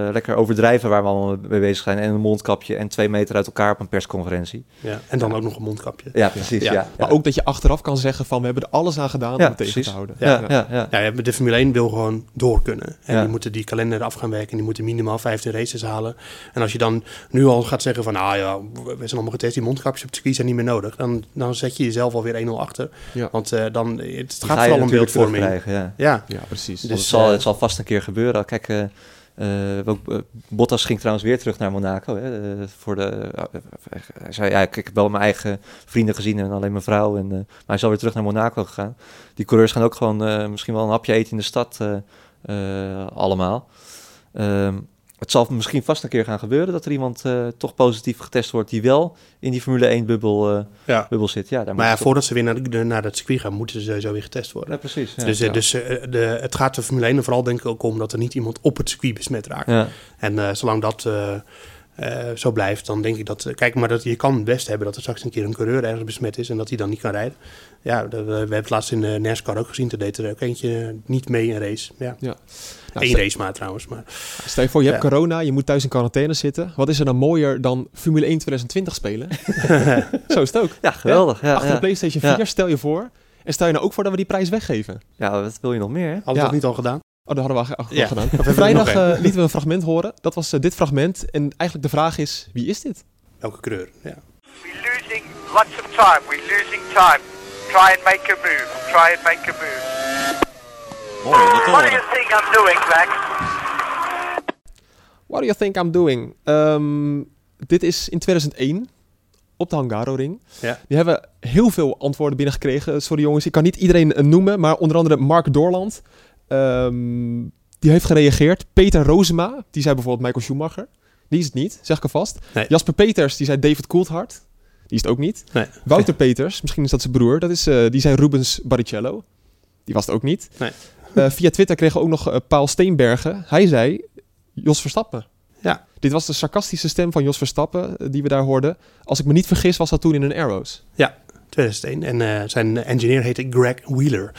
eh, lekker overdrijven waar we allemaal mee bezig zijn. En een mondkapje en twee meter uit elkaar op een persconferentie. ja. En dan ook nog een mondkapje. Ja, precies. Ja. Ja, Maar ook dat je achteraf kan zeggen van we hebben er alles aan gedaan Ja, om het tegen precies. te houden. Ja, ja, ja. Ja, ja, de Formule 1 wil gewoon door kunnen. En Ja. die moeten die kalender af gaan werken. Die moeten minimaal 15 races halen. En als je dan nu al gaat zeggen van... ah ja, we zijn allemaal getest. Die mondkapjes op het circuit zijn niet meer nodig. Dan, dan zet je jezelf alweer 1-0 achter. Ja. Want eh, dan, het gaat vooral om beeldvorming. ja. Ja, Ja, precies. Dus, zal, het zal vast een keer gebeuren. Kijk, eh, Bottas ging trouwens weer terug naar Monaco. Hè, voor de, hij zei, ja, ik, heb wel mijn eigen vrienden gezien en alleen mijn vrouw. En, maar hij is alweer terug naar Monaco gegaan. Die coureurs gaan ook gewoon misschien wel een hapje eten in de stad allemaal. Ehm, het zal misschien vast een keer gaan gebeuren dat er iemand eh, toch positief getest wordt die wel in die Formule 1 bubbel, eh, ja. bubbel zit. Ja, daar Maar ja, voordat ze weer naar, de, naar het circuit gaan... moeten ze sowieso weer getest worden. Ja, precies. Ja. dus eh, dus de, het gaat de Formule 1 er vooral denk ik ook om... dat er niet iemand op het circuit besmet raakt. ja. En zolang dat eh, eh, zo blijft, dan denk ik dat... eh, kijk, maar dat, je kan best hebben dat er straks een keer een coureur ergens besmet is... en dat hij dan niet kan rijden. Ja, dat, eh, we hebben het laatst in de NASCAR ook gezien. Toen deed er ook eentje niet mee in een race. Ja. Ja. Nou, Eén stel, race maar trouwens. Maar stel je voor, je hebt corona, je moet thuis in quarantaine zitten. Wat is er dan mooier dan Formule 1 2020 spelen? (laughs) Zo is het ook. ja, geweldig. Ja, Achter ja. de PlayStation 4, Ja. stel je voor. En stel je nou ook voor dat we die prijs weggeven. ja, wat wil je nog meer? Hè? hadden we Ja. dat niet al gedaan? Oh, dat hadden we al Ja. gedaan. Vrijdag eh, lieten we een fragment horen. Dat was eh, dit fragment. En eigenlijk de vraag is, wie is dit? Welke coureur? Ja. We're losing lots of time. We're losing time. Try and make a move. Try and make a move. Mooi dat What do you think I'm doing, Max? What do you think I'm doing? Ehm, dit is in 2001 op de Hungaroring. Ja. Die hebben heel veel antwoorden binnengekregen. Sorry jongens, ik kan niet iedereen eh, noemen, maar onder andere Mark Doorland. Ehm, die heeft gereageerd. Peter Rozema, die zei bijvoorbeeld Michael Schumacher. Die is het niet, zeg ik alvast. Nee. Jasper Peters, die zei David Coulthard. Die is het ook niet. Nee. Wouter Peters, misschien is dat zijn broer. Dat is, eh, die zei Rubens Barrichello. Die was het ook niet. Nee. Eh, via Twitter kregen we ook nog eh, Paul Steenbergen. Hij zei Jos Verstappen. Ja. Dit was de sarcastische stem van Jos Verstappen die we daar hoorden. Als ik me niet vergis was dat toen in een Arrows. 2001. En eh, zijn engineer heette Greg Wheeler.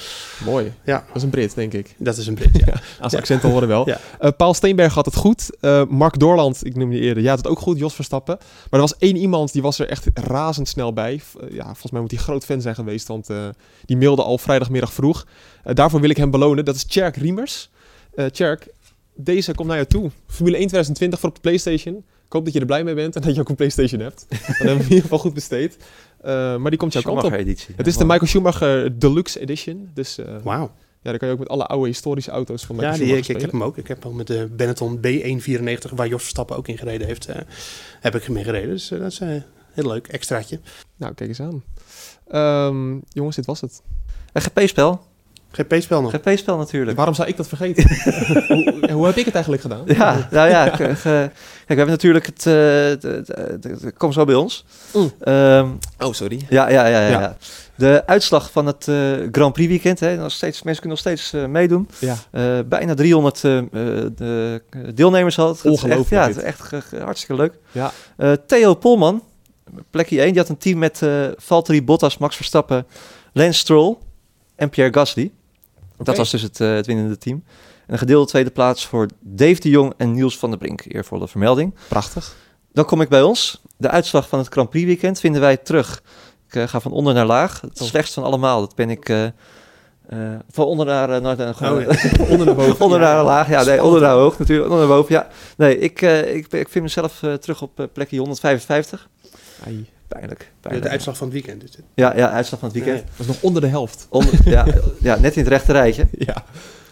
Mooi. Ja, Dat is een Brit, denk ik. dat is een Brit. Ja. (laughs) Aan zijn accent horen wel. Ja. Eh, Paul Steenberg had het goed. Eh, Mark Doorland, ik noemde die eerder, ja, had het ook goed. Jos Verstappen. Maar er was één iemand die was er echt razendsnel bij. Ja, volgens mij moet hij groot fan zijn geweest, want die mailde al vrijdagmiddag vroeg. Daarvoor wil ik hem belonen. Dat is Tjerk Riemers. Tjerk, deze komt naar jou toe. Formule 1 2020 voor op de PlayStation. Ik hoop dat je er blij mee bent en dat je ook een PlayStation hebt. (laughs) Dan hebben we in ieder geval goed besteed. Eh, maar die komt jouw kant op. Schumacher-editie. Het is de Ja, Michael Schumacher Deluxe Edition. Dus eh, Wauw. ja, dan kan je ook met alle oude historische auto's van Ja, Michael die, ik, ik heb hem ook. Ik heb al met de Benetton B194, waar Jos Verstappen ook in gereden heeft, eh, heb ik mee gereden. Dus dat is eh, heel leuk. Extraatje. Nou, kijk eens aan. Ehm, jongens, dit was het. Een GP-spel. GP-spel nog. GP-spel natuurlijk. Waarom zou ik dat vergeten? (laughs) hoe, hoe heb ik het eigenlijk gedaan? Ja, nou ja, ge- kijk, we hebben natuurlijk het, eh, de- kom zo bij ons. Mm. Ehm, Oh, sorry. ja, ja, ja, ja, Ja. ja. De uitslag van het eh, Grand Prix weekend, hè, nog steeds, mensen kunnen nog steeds eh, meedoen. Ja. Eh, bijna 300 eh, eh, de deelnemers had. Het is Ongelooflijk Echt, ja, het is echt ge- ge- hartstikke leuk. Ja. Eh, Theo Polman, plekje 1, die had een team met eh Valtteri Bottas, Max Verstappen, Lance Stroll en Pierre Gasly. Dat was dus het, eh, het winnende team. En een gedeelde tweede plaats voor Dave de Jong en Niels van der Brink. Eervolle vermelding. Prachtig. Dan kom ik bij ons. De uitslag van het Grand Prix weekend vinden wij terug. Ik eh, ga van onder naar laag. Het Oh. slechtste van allemaal. Dat ben ik eh, van onder naar, naar, naar- Oh, (laughs) (laughs) Onder de boven. onder naar laag. Ja, nee, onder naar hoog natuurlijk. Onder naar boven, ja. Nee, ik, ik, ik vind mezelf terug op plekje 155. Ai, Pijnlijk. De, pijnlijk. de uitslag van het weekend is dit. Ja, ja, uitslag van het weekend. Dat is nog onder de helft. Onder, ja, (laughs) ja, net in het rechte rijtje. Ja,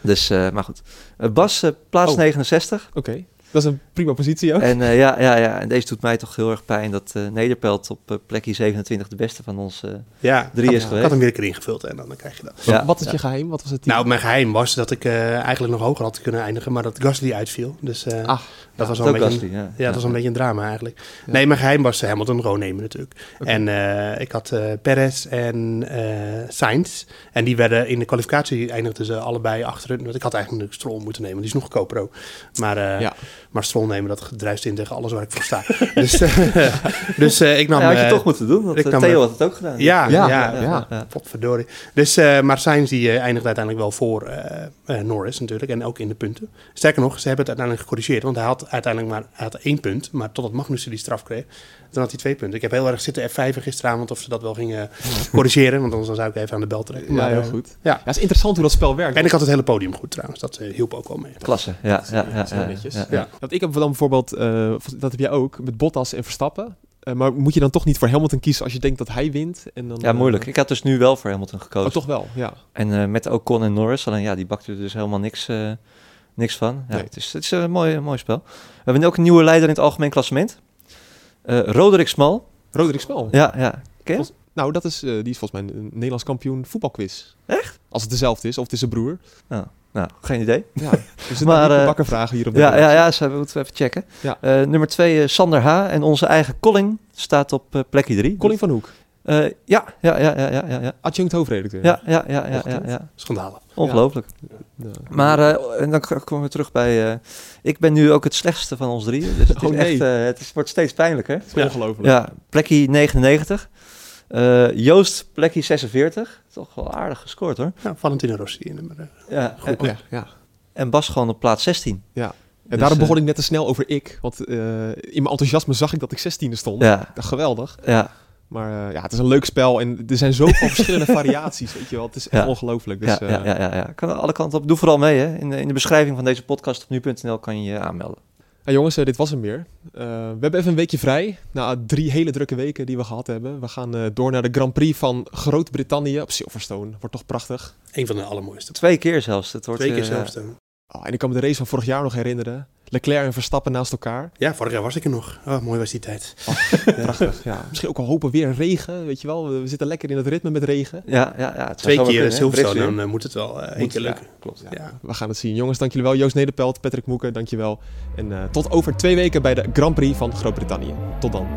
Dus, eh, maar goed. Eh, Bas, eh, plaats Oh. 69. oké. Dat is een prima positie ook. En eh, ja, ja, ja, en deze doet mij toch heel erg pijn dat eh Nederpelt op plekje 27 de beste van ons eh, Ja, drie is geweest. ik had hem weer een keer ingevuld en dan, dan krijg je dat. Ja, Wat is ja. je geheim? Wat was het team? Nou, mijn geheim was dat ik eh, eigenlijk nog hoger had kunnen eindigen, maar dat Gasly uitviel. Dus eh, Ah. Dat was een beetje, een- ja. ja, dat was een beetje een drama eigenlijk. Nee, maar geheim was Hamilton gewoon nemen natuurlijk. En eh, ik had eh Perez en eh Sainz. En die werden in de kwalificatie eindigden ze allebei achter. Want ik had eigenlijk een Stroll moeten nemen. Die is nog ook. Maar, Ja. Maar Stroll nemen, dat druist in tegen alles waar ik voor sta. (laughs) dus eh, (laughs) dus eh, ik nam... Ja, had je eh, toch moeten doen, want ik nam, Theo had het ook gedaan. Ja, Ja, ja, ja. Potverdorie. Dus, maar Sainz die eindigde uiteindelijk wel voor Norris natuurlijk. En ook in de punten. Sterker nog, ze hebben het uiteindelijk gecorrigeerd. Want hij had uiteindelijk maar hij had één punt. Maar totdat Magnussen die straf kreeg, dan had hij twee punten. Ik heb heel erg zitten F5 gisteravond of ze dat wel gingen corrigeren. Want anders dan zou ik even aan de bel trekken. Ja, Maar, heel eh, goed. Ja. Ja, het is interessant hoe dat spel werkt. En ik had het hele podium goed trouwens. Dat eh, hielp ook wel mee. Klasse, ja. ja, ja, ja, netjes. ja, Ja. Want ik heb dan bijvoorbeeld, eh, dat heb jij ook, met Bottas en Verstappen. Eh, maar moet je dan toch niet voor Hamilton kiezen als je denkt dat hij wint? En dan, Ja, moeilijk. eh, Ik had dus nu wel voor Hamilton gekozen. oh, toch wel, ja. En eh, met Ocon en Norris, alleen ja, die bakte er dus helemaal niks, eh, niks van. Ja, Nee. het, is, het is een mooi, mooi spel. We hebben nu ook een nieuwe leider in het algemeen klassement. Eh Roderick Smal. Roderick Spel. Ja, ja. Ken je? Nou, dat is, eh, die is volgens mij een Nederlands kampioen voetbalquiz. Echt? Als het dezelfde is, of het is zijn broer. Nou, geen idee. Ja, (laughs) er zitten Maar, bakken vragen hier op de Ja, ja, ja, ze moeten we even checken. Ja. Eh, nummer twee, Sander H. En onze eigen Colin staat op plekje drie. Colin van Hoek, Eh, ja, ja, ja, ja, ja, ja, ja. adjunct hoofdredacteur. Ja, ja, ja, ja, ja. Schandalen. Ongelooflijk. Ja. Maar, eh, en dan komen we terug bij... eh, ik ben nu ook het slechtste van ons drieën. Dus het, is Oh, nee. echt, het is, wordt steeds pijnlijker. Het is ongelooflijk. Ja, plekje 99. Eh, Joost, plekje 46. Toch wel aardig gescoord hoor. Ja, Valentino Rossi in nummer. Ja, en, Ja, ja. en Bas gewoon op plaats 16. Ja. En Dus, daarom begon ik net te snel over ik. Want eh, in mijn enthousiasme zag ik dat ik 16e stond. Ja. Geweldig. Ja, Maar eh, ja, het is een leuk spel. En er zijn zoveel (laughs) verschillende variaties, weet je wel. Het is echt Ja. ongelooflijk. Dus, ja, eh, ja, ja, ja, ja. Kan alle kanten op. Doe vooral mee hè. In de, in de beschrijving van deze podcast op nu.nl kan je je aanmelden. Nou, jongens, eh, dit was hem weer. Eh, we hebben even een weekje vrij. Na drie hele drukke weken die we gehad hebben. We gaan eh, door naar de Grand Prix van Groot-Brittannië op Silverstone. Wordt toch prachtig. Een van de allermooiste. Twee keer zelfs. Het wordt, Twee keer zelfs. Oh, en ik kan me de race van vorig jaar nog herinneren. Leclerc en Verstappen naast elkaar. Ja, vorig jaar was ik er nog. Oh, mooi was die tijd. Prachtig, ja. Misschien ook al hopen weer regen, weet je wel. We zitten lekker in het ritme met regen. Ja, ja, ja. Twee keer hè. Silverstone, dan eh, moet het wel eh één keer ja, lukken. klopt. Ja. We gaan het zien. Jongens, dank jullie wel. Joost Nederpelt, Patrick Moeken, dank je wel. En eh, tot over twee weken bij de Grand Prix van Groot-Brittannië. Tot dan.